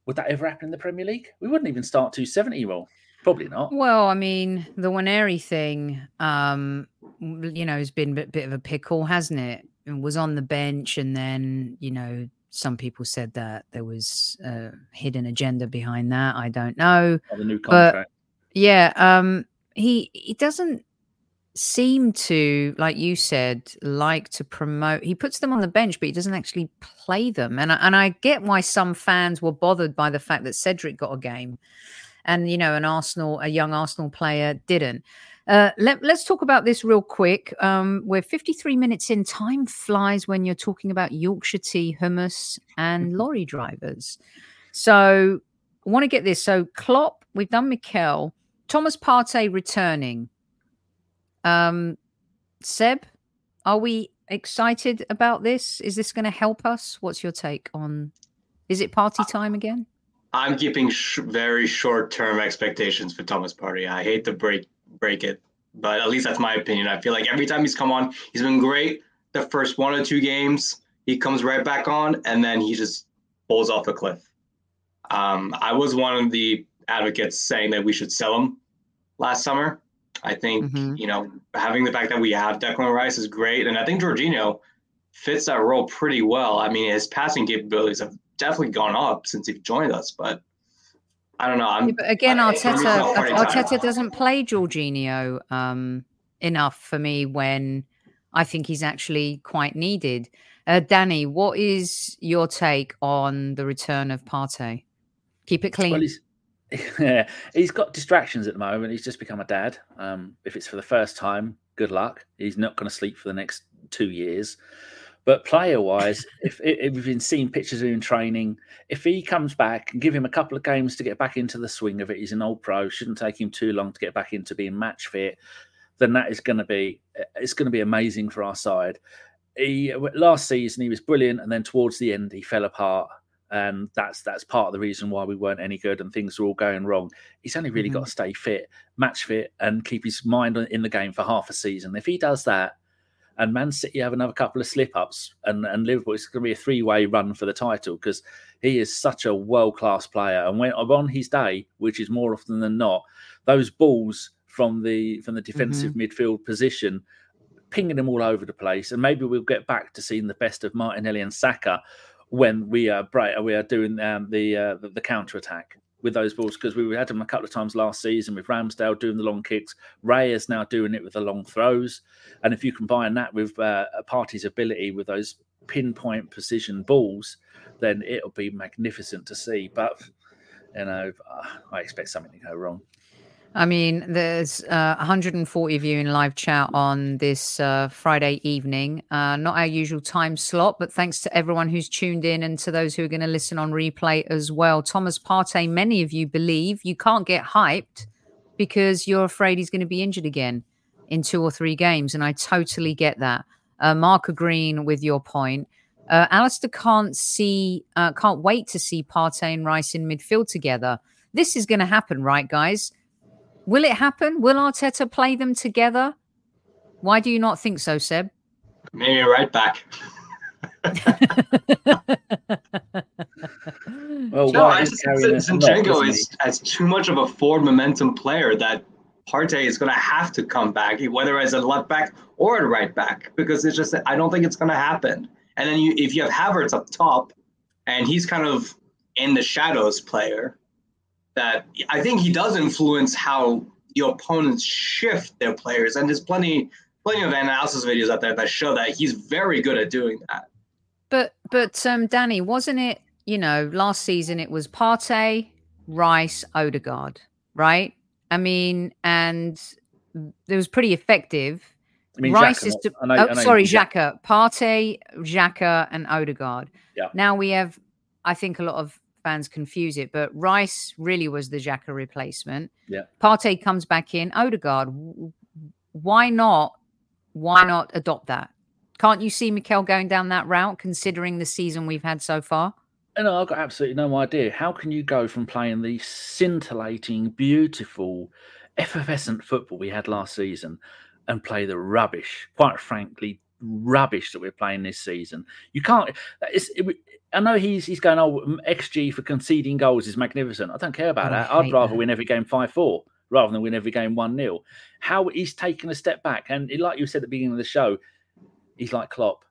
Would that ever happen in the Premier League? We wouldn't even start two 70 year old. Probably not. Well, I mean, the Nwaneri thing, um, you know, has been a bit, bit of a pickle, hasn't it? It was on the bench, and then, you know, some people said that there was a hidden agenda behind that. I don't know. Or the new But- contract. Yeah, um, he he doesn't seem to, like you said, like to promote. He puts them on the bench, but he doesn't actually play them. And I, and I get why some fans were bothered by the fact that Cedric got a game, and you know, an Arsenal, a young Arsenal player didn't. Uh, let, let's talk about this real quick. Um, we're 53 minutes in. Time flies when you're talking about Yorkshire tea, hummus, and lorry drivers. So I want to get this. So Klopp, we've done Mikel. Thomas Partey returning. Um, Seb, are we excited about this? Is this going to help us? What's your take on? Is it party time again? I'm keeping sh- very short-term expectations for Thomas Partey. I hate to break break it, but at least that's my opinion. I feel like every time he's come on, he's been great. The first one or two games, he comes right back on, and then he just falls off a cliff. Um, I was one of the advocates saying that we should sell him last summer. I think Mhm. you know having the fact that we have Declan Rice is great, and I think Jorginho fits that role pretty well. I mean, his passing capabilities have definitely gone up since he joined us, but I don't know. I'm, Yeah, but again, I- Arteta it's not. Arteta doesn't play Jorginho um, enough for me when I think he's actually quite needed. Uh, Danny, what is your take on the return of Partey? Keep it clean. Well, he's yeah, he's got distractions at the moment. He's just become a dad. Um, if it's for the first time, good luck. He's not going to sleep for the next two years. But player wise, if, if we've been seeing pictures of him training, if he comes back and give him a couple of games to get back into the swing of it, he's an old pro. Shouldn't take him too long to get back into being match fit. Then that is going to be it's going to be amazing for our side. He last season he was brilliant, and then towards the end he fell apart and that's that's part of the reason why we weren't any good and things were all going wrong. He's only really Mhm. got to stay fit, match fit, and keep his mind in the game for half a season. If he does that, and Man City have another couple of slip ups, and and Liverpool, it's going to be a three way run for the title because he is such a world class player. And when on his day, which is more often than not, those balls from the from the defensive midfield position. Pinging them all over the place, and maybe we'll get back to seeing the best of Martinelli and Saka when we are bright, we are doing um, the, uh, the the counter attack with those balls because we had them a couple of times last season with Ramsdale doing the long kicks. Ray is now doing it with the long throws, and if you combine that with uh, a Partey's ability with those pinpoint precision balls, then it'll be magnificent to see. But you know, I expect something to go wrong. I mean, there's uh, 140 of you in live chat on this uh, Friday evening. Uh, not our usual time slot, but thanks to everyone who's tuned in and to those who are going to listen on replay as well. Thomas Partey, many of you believe you can't get hyped because you're afraid he's going to be injured again in two or three games. And I totally get that. Uh, Mark agreeing with your point. Uh, Alistair can't see, uh, can't wait to see Partey and Rice in midfield together. This is going to happen, right, guys? Will it happen? Will Arteta play them together? Why do you not think so, Seb? Maybe a right back. Well, No, why I is just carrying Zinchenko isn't as too much of a forward momentum player that Partey is going to have to come back, whether as a left back or a right back, because it's just I don't think it's going to happen. And then you, if you have Havertz up top, and he's kind of in the shadows player, that I think he does influence how the opponents shift their players. And there's plenty, plenty of analysis videos out there that show that he's very good at doing that. But but um, Danny, wasn't it? You know, last season it was Partey, Rice, Odegaard, right? I mean, and it was pretty effective. I mean, Rice Xhaka, is. To, I know- oh, I know sorry, Xhaka. Xhaka, Partey, Xhaka, and Odegaard. Yeah. Now we have. I think a lot of fans confuse it, but Rice really was the Xhaka replacement. Yeah. Partey comes back in. Odegaard. Why not? Why not adopt that? Can't you see Mikel going down that route, considering the season we've had so far? And I've got absolutely no idea. How can you go from playing the scintillating, beautiful, effervescent football we had last season and play the rubbish, quite frankly, rubbish that we're playing this season? You can't. It's, it, I know he's he's going, oh, XG for conceding goals is magnificent. I don't care about Oh, that. I'd rather that. win every game 5 4 rather than win every game 1 0. How he's taken a step back. And like you said at the beginning of the show, he's like Klopp.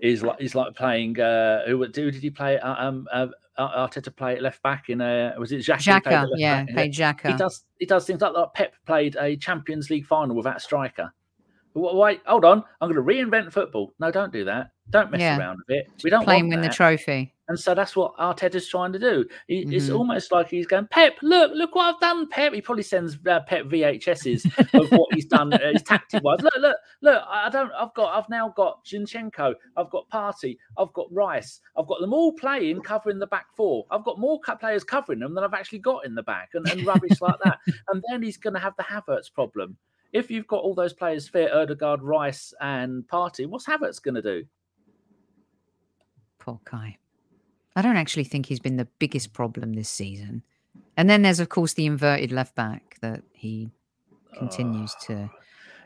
He's like he's like playing. Uh, who, who did he play? Uh, um, uh, Arteta play at left back in a was it Xhaka? Xhaka, yeah, played He does he does things like that. Pep played a Champions League final without a striker. Wait, hold on. I'm going to reinvent football. No, don't do that. Don't mess Yeah. around with it. We don't Playing want win the trophy. And so that's what Arteta's trying to do. He, It's Mhm. almost like he's going, Pep, look, look what I've done, Pep. He probably sends uh, Pep VHSs of what he's done, uh, his tactic wise. Look, look, look. I don't. I've got. I've now got Zinchenko. I've got Partey. I've got Rice. I've got them all playing, covering the back four. I've got more players covering them than I've actually got in the back, and, and rubbish like that. And then he's going to have the Havertz problem. If you've got all those players fit, Odegaard, Rice, and Partey, what's Havertz going to do? Guy. I don't actually think he's been the biggest problem this season. And then there's, of course, the inverted left back that he continues to.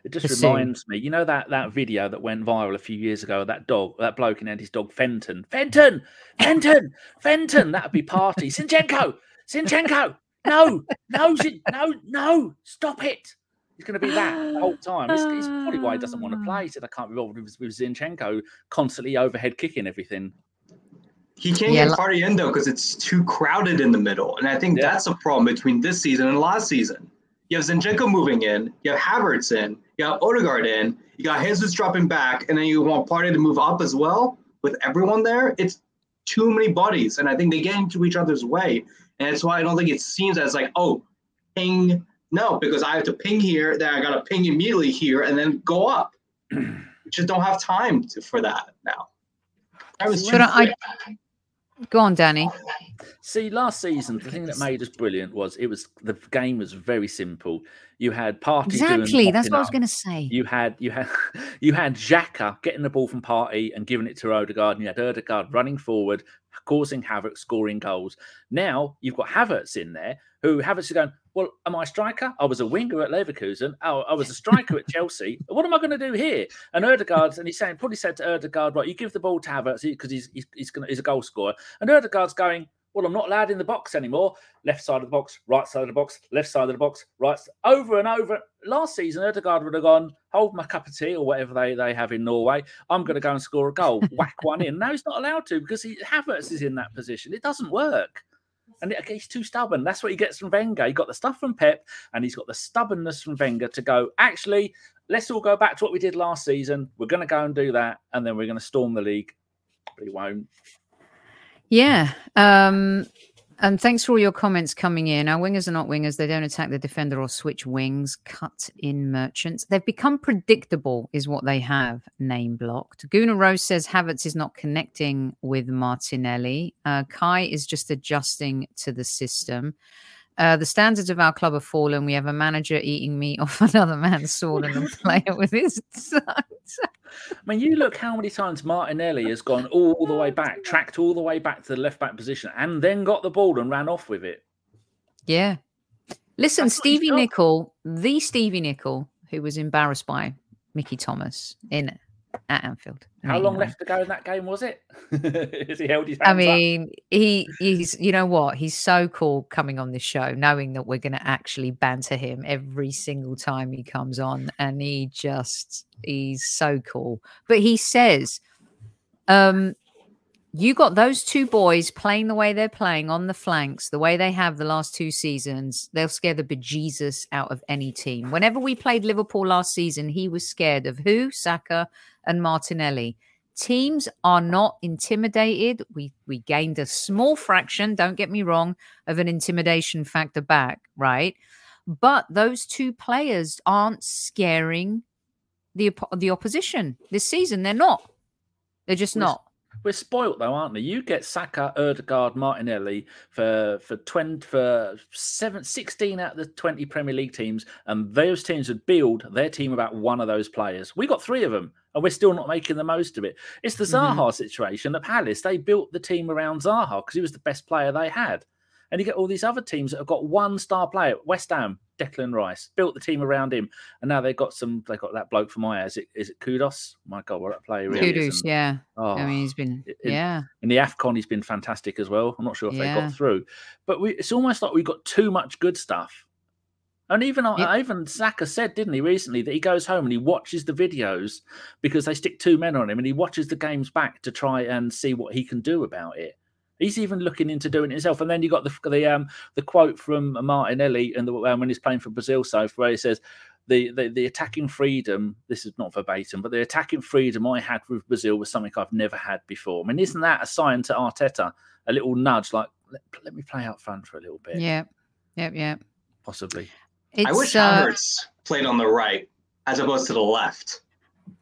It just pursue. reminds me, you know that that video that went viral a few years ago. That dog, that bloke, and his dog Fenton, Fenton, Fenton, Fenton. That'd be party. Zinchenko, Zinchenko. No, no, no, no. Stop it. He's going to be that the whole time. It's, it's probably why he doesn't want to play. He said, "I can't be bothered with, with Zinchenko constantly overhead kicking everything." He can't Yeah, get li- Partey in though because it's too crowded in the middle, and I think Yeah. that's a problem between this season and last season. You have Zinchenko moving in, you have Havertz in, you have Odegaard in, you got Jesus dropping back, and then you want Partey to move up as well with everyone there. It's too many bodies, and I think they get into each other's way, and that's why I don't think it seems as like oh, ping no because I have to ping here, then I got to ping immediately here, and then go up. we just don't have time to, for that now. That was too I- quick. Go on, Danny. See, last oh season, the thing that made us brilliant was it was the game was very simple. You had Partey doing Exactly. That's mopping what I was going to say. You had you had you had Xhaka getting the ball from Partey and giving it to Odegaard, and you had Odegaard running forward, causing havoc, scoring goals. Now you've got Havertz in there, who Havertz is going. Well, am I a striker? I was a winger at Leverkusen. Oh, I was a striker at Chelsea. What am I going to do here? And Odegaard's and he's saying probably said to Odegaard, right, you give the ball to Havertz because he's he's he's, gonna, he's a goal scorer. And Odegaard's going. Well, I'm not allowed in the box anymore. Left side of the box, right side of the box, left side of the box, right. Over and over. Last season, Odegaard would have gone, hold my cup of tea or whatever they, they have in Norway. I'm going to go and score a goal, whack one in. Now he's not allowed to because he, Havertz is in that position. It doesn't work. And it- he's too stubborn. That's what he gets from Wenger. He got the stuff from Pep and he's got the stubbornness from Wenger to go, actually, let's all go back to what we did last season. We're going to go and do that. And then we're going to storm the league. But he won't. Yeah. Um, and thanks for all your comments coming in. Our wingers are not wingers. They don't attack the defender or switch wings. Cut in merchants. They've become predictable, is what they have name blocked. Guna Rose says Havertz is not connecting with Martinelli. Uh, Kai is just adjusting to the system. Uh, the standards of our club have fallen. We have a manager eating meat off another man's sword and a player with his son. I mean, you look how many times Martinelli has gone all the way back, tracked all the way back to the left back position, and then got the ball and ran off with it. Yeah. Listen, That's Stevie got. Nicol, the Stevie Nicol, who was embarrassed by Mickey Thomas in at Anfield. How long left to go in that game was it? Has he held his I up? mean, he he's you know what? He's so cool coming on this show, knowing that we're going to actually banter him every single time he comes on, and he just he's so cool. But he says, um, you got those two boys playing the way they're playing on the flanks, the way they have the last two seasons, they'll scare the bejesus out of any team. Whenever we played Liverpool last season, he was scared of who? Saka and Martinelli. Teams are not intimidated. We we gained a small fraction, don't get me wrong, of an intimidation factor back, right? But those two players aren't scaring the the opposition this season. They're not. They're just not. We're spoilt though, aren't we? You get Saka, Odegaard, Martinelli for for twenty for seven, 16 out of the twenty Premier League teams, and those teams would build their team about one of those players. We got three of them, and we're still not making the most of it. It's the. Zaha mm-hmm. situation at Palace. They built the team around Zaha because he was the best player they had. And you get all these other teams that have got one star player. West Ham, Declan Rice, built the team around him, and now they've got some. They got that bloke from my is it is it Kudus? My God, what that player really is. Kudus, and- yeah. Oh, I mean, he's been, it- yeah. in the AFCON, he's been fantastic as well. I'm not sure if they got through, but we, it's almost like we've got too much good stuff. And even Yeah. even Saka said, didn't he, recently, that he goes home and he watches the videos because they stick two men on him, and he watches the games back to try and see what he can do about it. He's even looking into doing it himself. And then you got the the um the quote from Martinelli and the um, when he's playing for Brazil, so where he says. The, the, the attacking freedom, this is not verbatim, but the attacking freedom I had with Brazil was something I've never had before. I mean, isn't that a sign to Arteta? A little nudge, like, let, let me play out front for a little bit, Yeah. Yep. Yep. possibly. It's, I wish uh, Havertz played on the right as opposed to the left.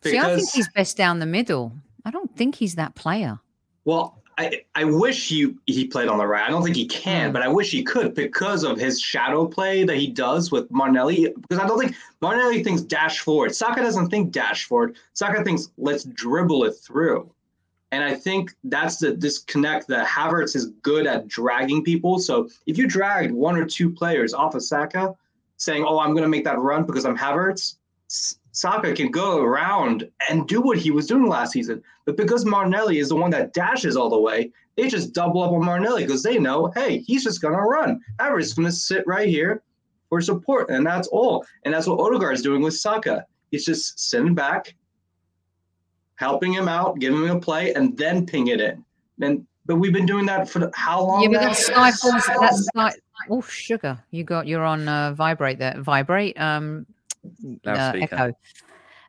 see, I think he's best down the middle. I don't think he's that player. Well, I, I wish he he played on the right. I don't think he can, Mm. but I wish he could because of his shadow play that he does with Martinelli. Because I don't think Martinelli thinks dash forward. Saka doesn't think dash forward. Saka thinks let's dribble it through. And I think that's the disconnect that Havertz is good at dragging people. So if you dragged one or two players off of Saka, saying, "Oh, I'm going to make that run because I'm Havertz," Saka can go around and do what he was doing last season. But because Martinelli is the one that dashes all the way, they just double up on Martinelli because they know, hey, he's just gonna run. Havertz is gonna sit right here for support, and that's all. And that's what Odegaard is doing with Saka. He's just sitting back, helping him out, giving him a play, and then ping it in. And But we've been doing that for how long? Yeah, but now? that stifles. That's like oh sugar. You got you're on uh, vibrate there. Vibrate. Um, uh, echo.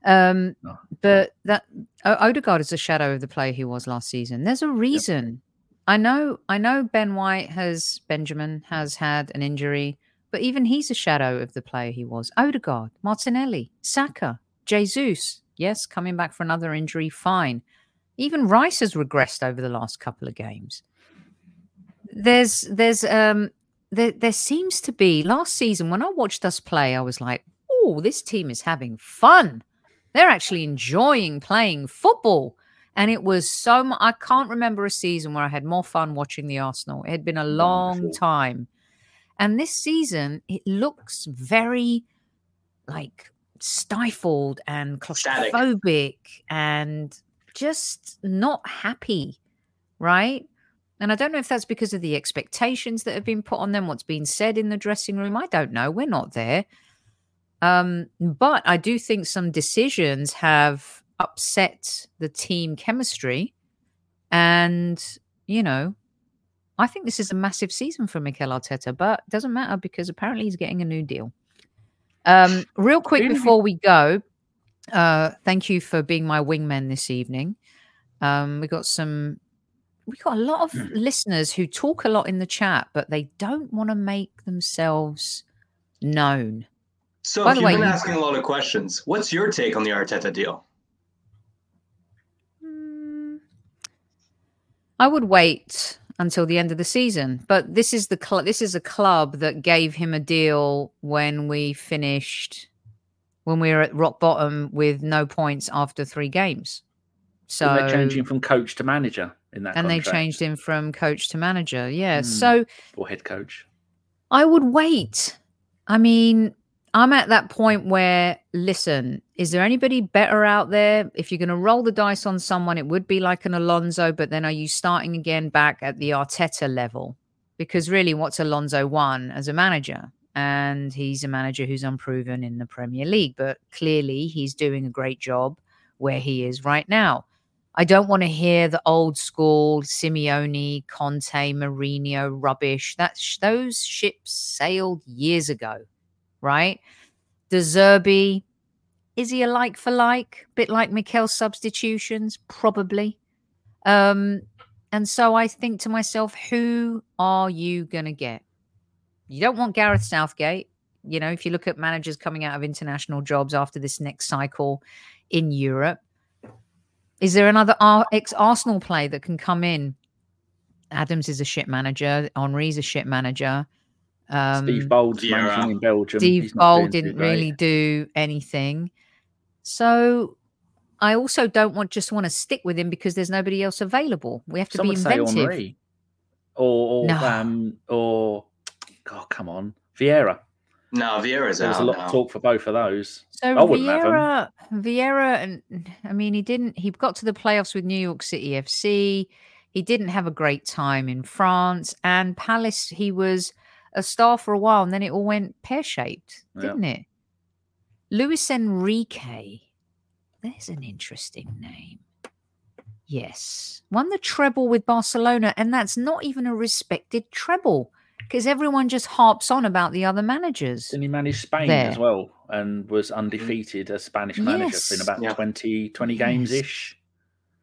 Um, Oh. but that o- Odegaard is a shadow of the player he was last season. There's a reason. I know. I know. Ben White has Benjamin has had an injury, but even he's a shadow of the player he was. Odegaard, Martinelli, Saka, Jesus. Yes, coming back for another injury. Fine. Even Rice has regressed over the last couple of games. There's there's um there there seems to be last season when I watched us play, I was like, oh, this team is having fun. They're actually enjoying playing football. And it was so I can't remember a season where I had more fun watching the Arsenal. It had been a long time. And this season, it looks very like stifled and Static. claustrophobic and just not happy, right? And I don't know if that's because of the expectations that have been put on them, what's been said in the dressing room. I don't know. We're not there. Um, but I do think some decisions have upset the team chemistry. And, you know, I think this is a massive season for Mikel Arteta, but it doesn't matter because apparently he's getting a new deal. Um, real quick Who did we- before we go, uh, thank you for being my wingman this evening. Um, we got some, we got a lot of Hmm. listeners who talk a lot in the chat, but they don't want to make themselves known. So By if the you've way, been asking a lot of questions, what's your take on the Arteta deal? Mm, I would wait until the end of the season, but this is the cl- this is a club that gave him a deal when we finished when we were at rock bottom with no points after three games. So So they're changing from coach to manager in that and they changed him from coach to manager. Yeah. Hmm. So or head coach. I would wait. I mean, I'm at that point where, listen, is there anybody better out there? If you're going to roll the dice on someone, it would be like an Alonso, but then are you starting again back at the Arteta level? Because really, what's Alonso won as a manager? And he's a manager who's unproven in the Premier League, but clearly he's doing a great job where he is right now. I don't want to hear the old school Simeone, Conte, Mourinho rubbish. That sh- those ships sailed years ago, right? De Zerbi, is he a like for like? Bit like Mikel's substitutions, probably. Um, and so I think to myself, who are you gonna get? You don't want Gareth Southgate. You know, if you look at managers coming out of international jobs after this next cycle in Europe, is there another ex Arsenal play that can come in? Adams is a shit manager. Henry's a shit manager. Um, Steve Bould's Vieira. managing in Belgium. Steve Bold didn't really do anything. So I also don't want just want to stick with him because there's nobody else available. We have to Some be would say inventive. Henri. Or, or No. um, or God, come on, Vieira. No, Vieira's There was out a lot now. of talk for both of those. So I wouldn't have him. Vieira, Vieira, and I mean, he didn't. He got to the playoffs with New York City FC. He didn't have a great time in France and Palace. He was a star for a while, and then it all went pear shaped, didn't it? Luis Enrique. There's an interesting name. Yes, won the treble with Barcelona, and that's not even a respected treble because everyone just harps on about the other managers. Didn't he managed Spain There. as well and was undefeated as Spanish manager for in about Yeah. 20, 20 games ish?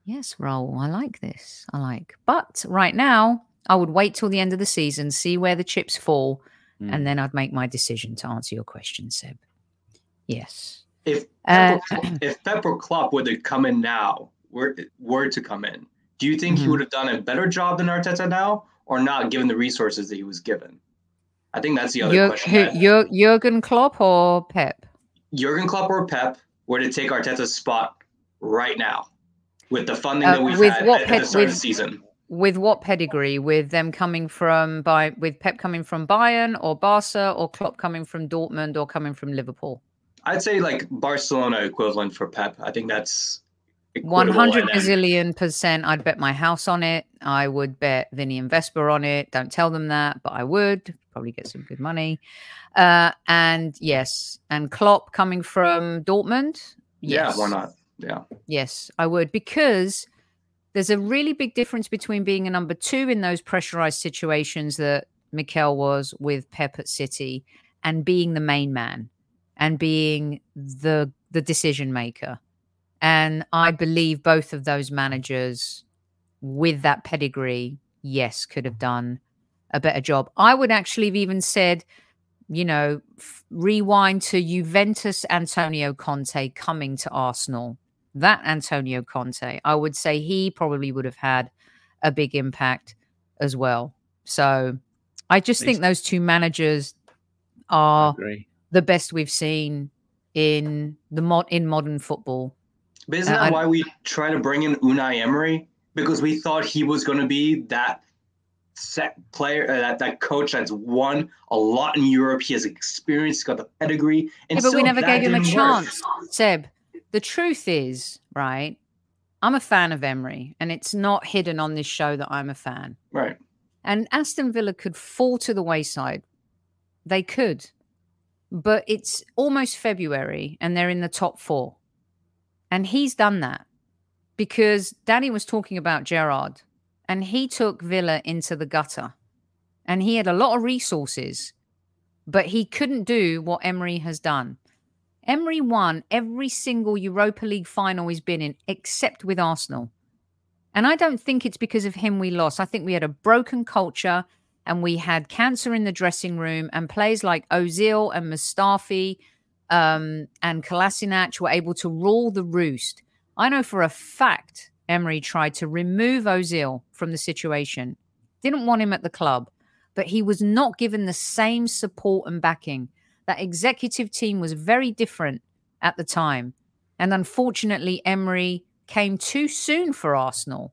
Yes, Raul, I like this. I like. But right now, I would wait till the end of the season, see where the chips fall, Hmm. and then I'd make my decision to answer your question, Seb. Yes. If Uh, Pep, or- if Pep or Klopp would have come in now, were were to come in, do you think he Mhm. would have done a better job than Arteta now, or not given the resources that he was given? I think that's the other Jur- question. who, Jur- Jurgen Klopp or Pep? Jurgen Klopp or Pep were to take Arteta's spot right now with the funding Uh, that we've with had what at, Pep- the start of with- the season. With what pedigree? With them coming from by with Pep coming from Bayern or Barca or Klopp coming from Dortmund or coming from Liverpool? I'd say like Barcelona equivalent for Pep. I think that's One hundred and then- gazillion percent. I'd bet my house on it. I would bet Vinny and Vesper on it. Don't tell them that, but I would probably get some good money. Uh, and yes, and Klopp coming from Dortmund. Yes. Yeah, why not? Yeah. Yes, I would because there's a really big difference between being a number two in those pressurized situations that Mikel was with Pep at City and being the main man and being the the decision maker. And I believe both of those managers with that pedigree, yes, could have done a better job. I would actually have even said, you know, f- rewind to Juventus Antonio Conte coming to Arsenal. That Antonio Conte, I would say he probably would have had a big impact as well. So I just think those two managers are the best we've seen in the mod in modern football. But isn't that why we try to bring in Unai Emery? Because we thought he was going to be that set player, uh, that that coach that's won a lot in Europe. He has experience, he's got the pedigree, and yeah, but we never gave him a chance. Seb, the truth is, right? I'm a fan of Emery, and it's not hidden on this show that I'm a fan. Right. And Aston Villa could fall to the wayside. They could. But it's almost February and they're in the top four. And he's done that because Danny was talking about Gerrard and he took Villa into the gutter and he had a lot of resources, but he couldn't do what Emery has done. Emery won every single Europa League final he's been in, except with Arsenal. And I don't think it's because of him we lost. I think we had a broken culture and we had cancer in the dressing room, and players like Ozil and Mustafi um, and Kolasinac were able to rule the roost. I know for a fact Emery tried to remove Ozil from the situation, didn't want him at the club, but he was not given the same support and backing. That executive team was very different at the time. And unfortunately, Emery came too soon for Arsenal.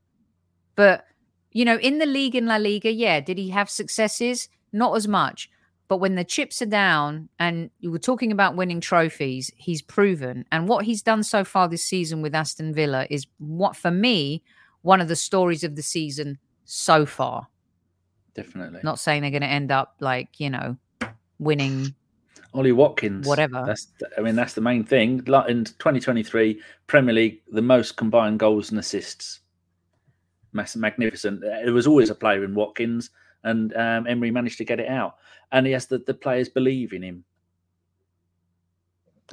But, you know, in the league in La Liga, yeah, did he have successes? Not as much. But when the chips are down and you were talking about winning trophies, he's proven. And what he's done so far this season with Aston Villa is what, for me, one of the stories of the season so far. Definitely. Not saying they're going to end up like, you know, winning Ollie Watkins. Whatever. That's I mean that's the main thing. In 2023 Premier League, the most combined goals and assists. Magnificent. There was always a player in Watkins, and um, Emery managed to get it out. And he has the, the players believe in him,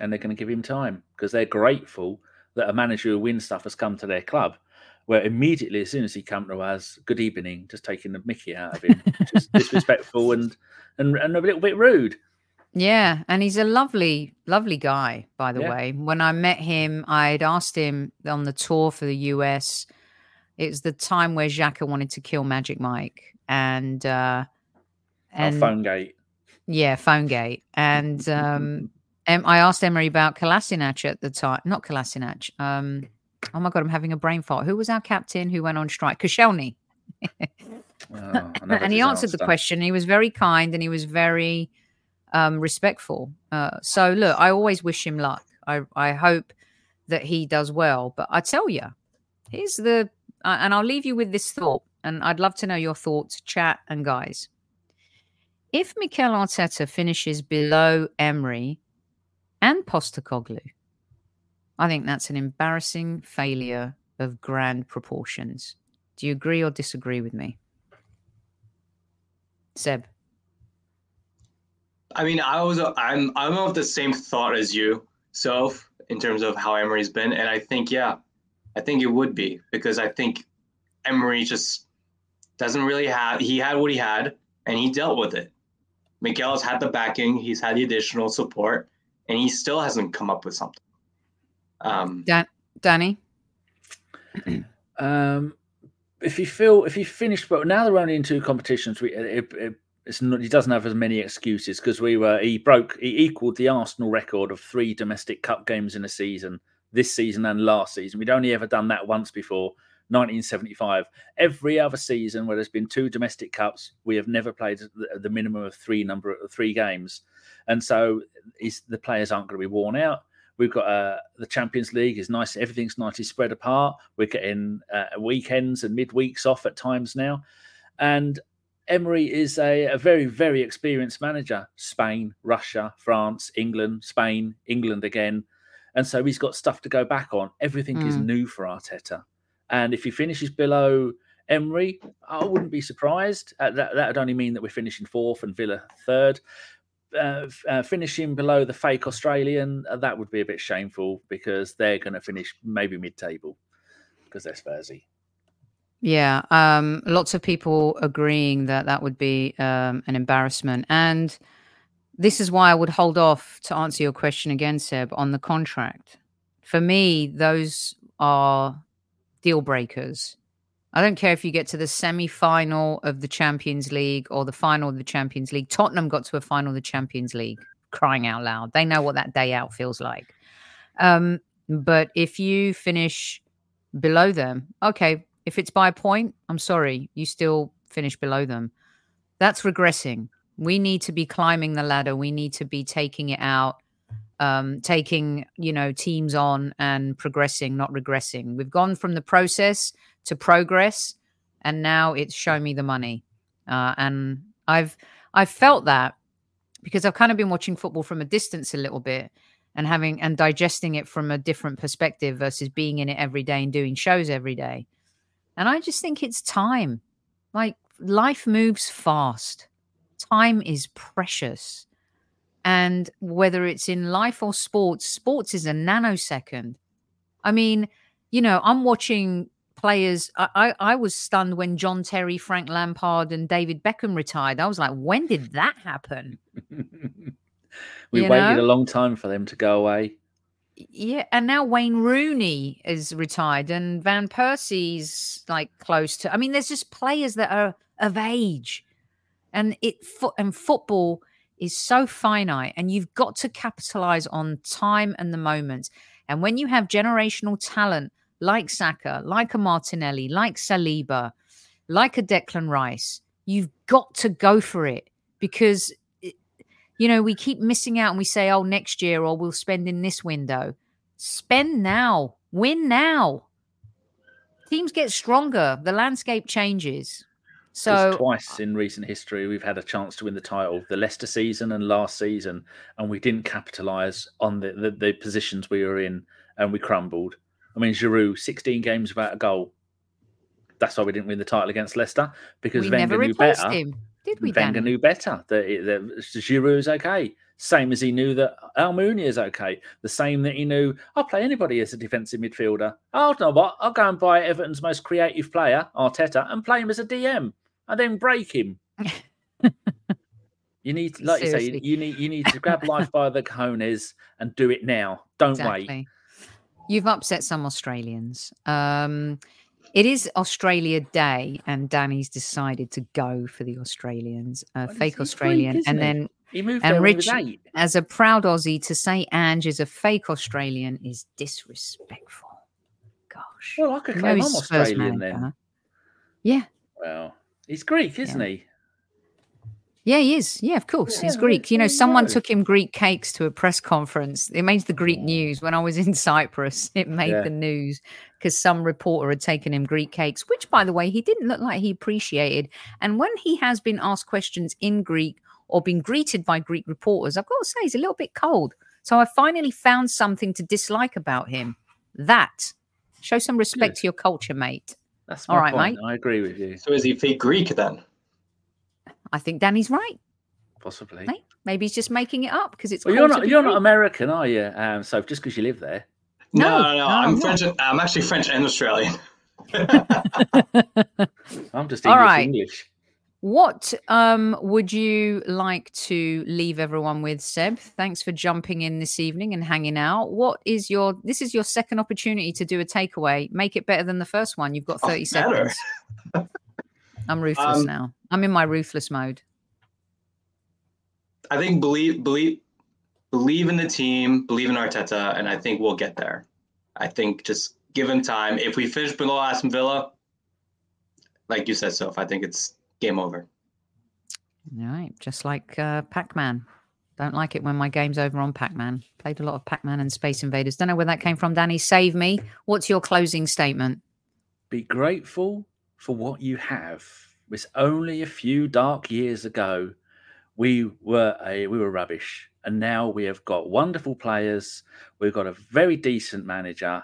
and they're going to give him time because they're grateful that a manager who wins stuff has come to their club. Where immediately, as soon as he comes to us, good evening, just taking the Mickey out of him, just disrespectful and, and and a little bit rude. Yeah, and he's a lovely, lovely guy, by the yeah. way. When I met him, I'd asked him on the tour for the US. It was the time where Xhaka wanted to kill Magic Mike, and uh, and oh, phone gate. Yeah, phone gate, and um, I asked Emery about Kolasinac at the time. Not Kolasinac. Um, oh my god, I'm having a brain fart. Who was our captain who went on strike? Koscielny. oh, and he answered the question. He was very kind and he was very um, respectful. Uh, so look, I always wish him luck. I I hope that he does well. But I tell you, here's the uh, and I'll leave you with this thought, and I'd love to know your thoughts, chat and guys. If Mikel Arteta finishes below Emery and Postecoglou, I think that's an embarrassing failure of grand proportions. Do you agree or disagree with me? Seb. I mean, I was I'm I'm of the same thought as you, so in terms of how Emery's been, and I think yeah, I think it would be because I think Emery just doesn't really have. He had what he had, and he dealt with it. Miguel has had the backing, he's had the additional support, and he still hasn't come up with something. Um, Dan- Danny. um, if you feel if you finished, but now they're only in two competitions, we it, it, not, he doesn't have as many excuses because we were he broke he equaled the Arsenal record of three domestic cup games in a season this season and last season. We'd only ever done that once before, 1975. Every other season where there's been two domestic cups, we have never played the, minimum of three number of three games, and so the players aren't going to be worn out. We've got uh, the Champions League is nice. Everything's nicely spread apart. We're getting uh, weekends and midweeks off at times now, and Emery is a, a, very, very experienced manager. Spain, Russia, France, England, Spain, England again. And so he's got stuff to go back on. Everything mm. is new for Arteta. And if he finishes below Emery, I wouldn't be surprised. Uh, that that would only mean that we're finishing fourth and Villa third. Uh, uh, finishing below the fake Australian, uh, that would be a bit shameful because they're going to finish maybe mid-table because they're Spursy. Yeah, um, lots of people agreeing that that would be um, an embarrassment, and this is why I would hold off to answer your question again, Seb, on the contract. For me, those are deal breakers. I don't care if you get to the semi final of the Champions League or the final of the Champions League. Tottenham got to a final of the Champions League, crying out loud. They know what that day out feels like. Um, but if you finish below them, okay, if it's by a point, I'm sorry, you still finish below them. That's regressing. We need to be climbing the ladder. We need to be taking it out, um, taking, you know, teams on and progressing, not regressing. We've gone from the process to progress and now it's show me the money. Uh, and i've i've felt that because i've kind of been watching football from a distance a little bit and having and digesting it from a different perspective versus being in it every day and doing shows every day. And i just think it's time. Like life moves fast. Time is precious and whether it's in life or sports sports is a nanosecond i mean you know i'm watching players. I, I, I was stunned when John Terry, Frank Lampard, and David Beckham retired. I was like, when did that happen? we you waited know? a long time for them to go away. Yeah, and now Wayne Rooney is retired, and Van Persie's like close to. I mean, there's just players that are of age, and it and football is so finite, and you've got to capitalize on time and the moment. And when you have generational talent like Saka, like a Martinelli, like Saliba, like a Declan Rice, you've got to go for it because, you know, we keep missing out and we say, oh, next year or we'll spend in this window. Spend now, win now. Teams get stronger, the landscape changes. So twice in recent history we've had a chance to win the title, the Leicester season and last season, and we didn't capitalise on the, the, the positions we were in and we crumbled. I mean, Giroud, 16 games without a goal. That's why we didn't win the title against Leicester because we Wenger knew better. Him. Did we? Wenger knew better that, that Giroud is okay. Same as he knew that Almunia is okay. The same that he knew I'll play anybody as a defensive midfielder. Oh, know what? I'll go and buy Everton's most creative player, Arteta, and play him as a DM, and then break him. you need, like Seriously. you say, you need you need to grab life by the cojones and do it now. Don't exactly. wait. You've upset some Australians. Um, it is Australia Day, and Danny's decided to go for the Australians, uh, fake Australian, freak, and he? then he moved and Rich, as a proud Aussie, to say Ange is a fake Australian is disrespectful. Gosh, well, I could claim I'm Australian then. Yeah. Well, he's Greek, isn't yeah. he? Yeah, he is. Yeah, of course. Yeah, He's Greek. You know, someone took him Greek cakes to a press conference. It made the Greek news when I was in Cyprus. It made yeah. the news because some reporter had taken him Greek cakes, which, by the way, he didn't look like he appreciated. And when he has been asked questions in Greek or been greeted by Greek reporters, I've got to say he's a little bit cold. So I finally found something to dislike about him. That show some respect Good. to your culture, mate. That's all right, point. mate. I agree with you. So is he fake Greek then? I think Danny's right. Possibly. Maybe he's just making it up because it's. Well, you're not. You're not American, are you? Um, so just because you live there. No, no, no. no I'm, I'm French. And, I'm actually French and Australian. I'm just English. All right. English. What um, would you like to leave everyone with, Seb? Thanks for jumping in this evening and hanging out. What is your? This is your second opportunity to do a takeaway. Make it better than the first one. You've got oh, thirty oh, seconds. I'm ruthless um, now. I'm in my ruthless mode. I think believe believe believe in the team, believe in Arteta, and I think we'll get there. I think just give him time. If we finish below Aston Villa, like you said, Soph, I think it's game over. All right, just like uh, Pac-Man. Don't like it when my game's over on Pac-Man. Played a lot of Pac-Man and Space Invaders. Don't know where that came from, Danny. Save me. What's your closing statement? Be grateful for what you have. It's only a few dark years ago we were a we were rubbish, and now we have got wonderful players. We've got a very decent manager,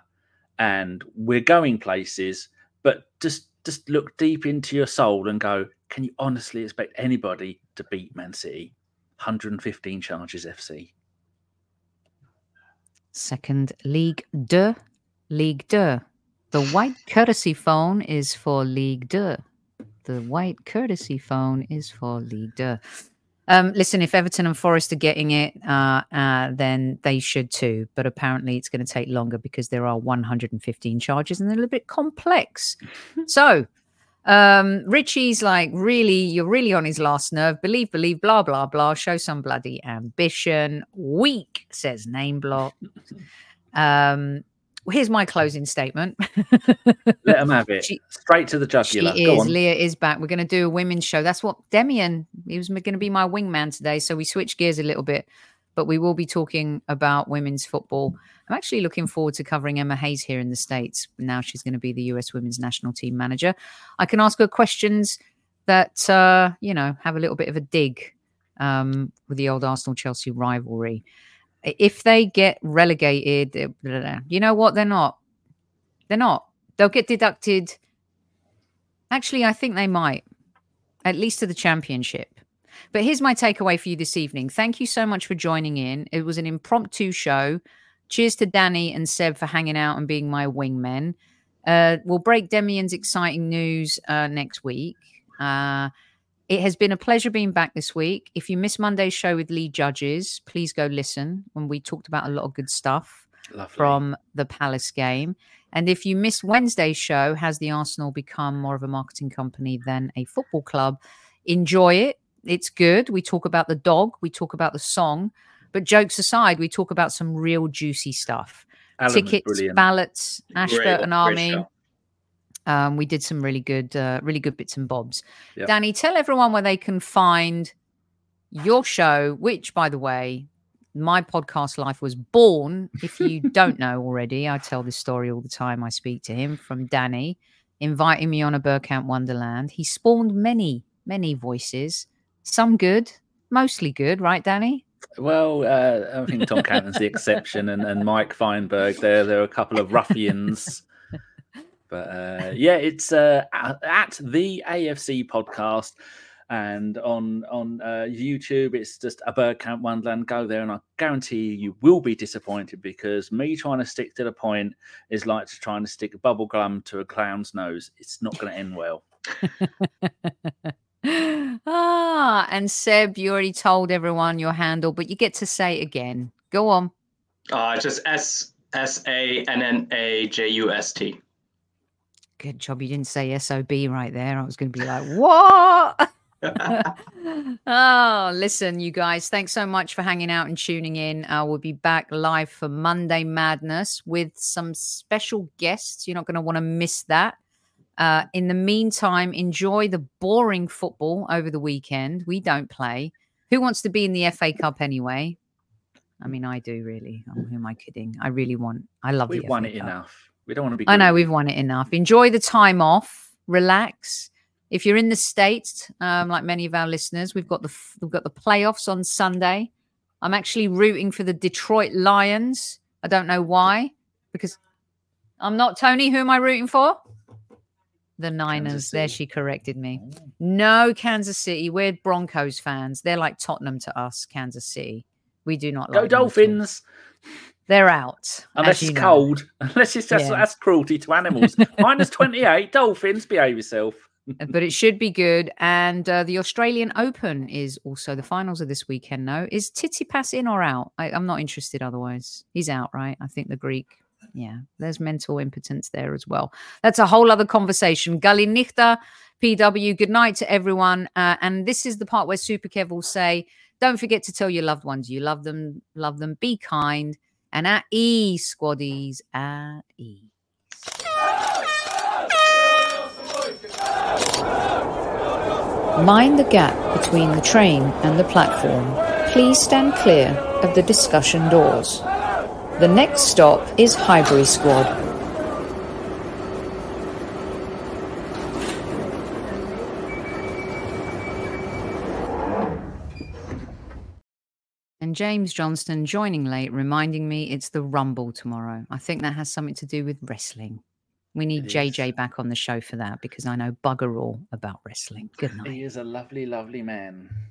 and we're going places. but just just look deep into your soul and go, can you honestly expect anybody to beat Man City? 115 charges FC. Second League de League de. The white courtesy phone is for League de. The white courtesy phone is for League de. Um, listen, if Everton and Forest are getting it, uh, uh, then they should too. But apparently, it's going to take longer because there are 115 charges and they're a little bit complex. so, um, Richie's like, really, you're really on his last nerve. Believe, believe, blah, blah, blah. Show some bloody ambition. Weak, says name block. Um, here's my closing statement. Let them have it. She, Straight to the jugular. She is. Leah is back. We're going to do a women's show. That's what Demian, he was going to be my wingman today. So we switched gears a little bit, but we will be talking about women's football. I'm actually looking forward to covering Emma Hayes here in the States. Now she's going to be the US women's national team manager. I can ask her questions that, uh, you know, have a little bit of a dig um, with the old Arsenal Chelsea rivalry if they get relegated, eh, you know what? They're not. They're not. They'll get deducted. Actually, I think they might, at least to the championship. But here's my takeaway for you this evening. Thank you so much for joining in. It was an impromptu show. Cheers to Danny and Seb for hanging out and being my wingmen. Uh, we'll break Demian's exciting news uh, next week. Uh, it has been a pleasure being back this week. If you missed Monday's show with Lee Judges, please go listen when we talked about a lot of good stuff Lovely. from the Palace game. And if you missed Wednesday's show, has the Arsenal become more of a marketing company than a football club? Enjoy it. It's good. We talk about the dog, we talk about the song, but jokes aside, we talk about some real juicy stuff. Alan Tickets, ballots, Ashburton Army. Um, we did some really good, uh, really good bits and bobs. Yep. Danny, tell everyone where they can find your show, which, by the way, my podcast life was born. If you don't know already, I tell this story all the time. I speak to him from Danny inviting me on a Bergkamp Wonderland. He spawned many, many voices, some good, mostly good, right, Danny? Well, uh, I think Tom Cannon's the exception, and, and Mike Feinberg. There, there are a couple of ruffians but uh, yeah, it's uh, at the AFC podcast and on on uh, YouTube, it's just a Bergkamp Wonderland. Go there, and I guarantee you, you will be disappointed because me trying to stick to the point is like trying to stick a bubble gum to a clown's nose. It's not going to end well. ah, and Seb, you already told everyone your handle, but you get to say it again. Go on. Uh, just S S A N N A J U S T. Good job you didn't say SOB right there. I was going to be like, what? oh, listen, you guys, thanks so much for hanging out and tuning in. Uh, we'll be back live for Monday Madness with some special guests. You're not going to want to miss that. Uh, in the meantime, enjoy the boring football over the weekend. We don't play. Who wants to be in the FA Cup anyway? I mean, I do really. Oh, who am I kidding? I really want. I love. We've won it enough. We don't want to be. I know we've won it enough. Enjoy the time off. Relax. If you're in the states, um, like many of our listeners, we've got the we've got the playoffs on Sunday. I'm actually rooting for the Detroit Lions. I don't know why, because I'm not Tony. Who am I rooting for? The Niners. There, she corrected me. Oh. No, Kansas City. We're Broncos fans. They're like Tottenham to us. Kansas City. We do not like go like Dolphins they're out. Unless it's know. cold. Unless it's just yeah. that's cruelty to animals. Minus 28, dolphins, behave yourself. Uh, but it should be good. And uh, the Australian Open is also the finals of this weekend, no? Is Tsitsipas in or out? I, am not interested otherwise. He's out, right? I think the Greek. Yeah, there's mental impotence there as well. That's a whole other conversation. Gully Nichta, PW, good night to everyone. Uh, and this is the part where Super Kev will say, don't forget to tell your loved ones you love them, love them, be kind and at ease, squaddies, at ease. Mind the gap between the train and the platform. Please stand clear of the discussion doors. The next stop is Highbury Squad. And James Johnston joining late, reminding me it's the Rumble tomorrow. I think that has something to do with wrestling. We need It JJ is. back on the show for that because I know bugger all about wrestling. Good night. He is a lovely, lovely man.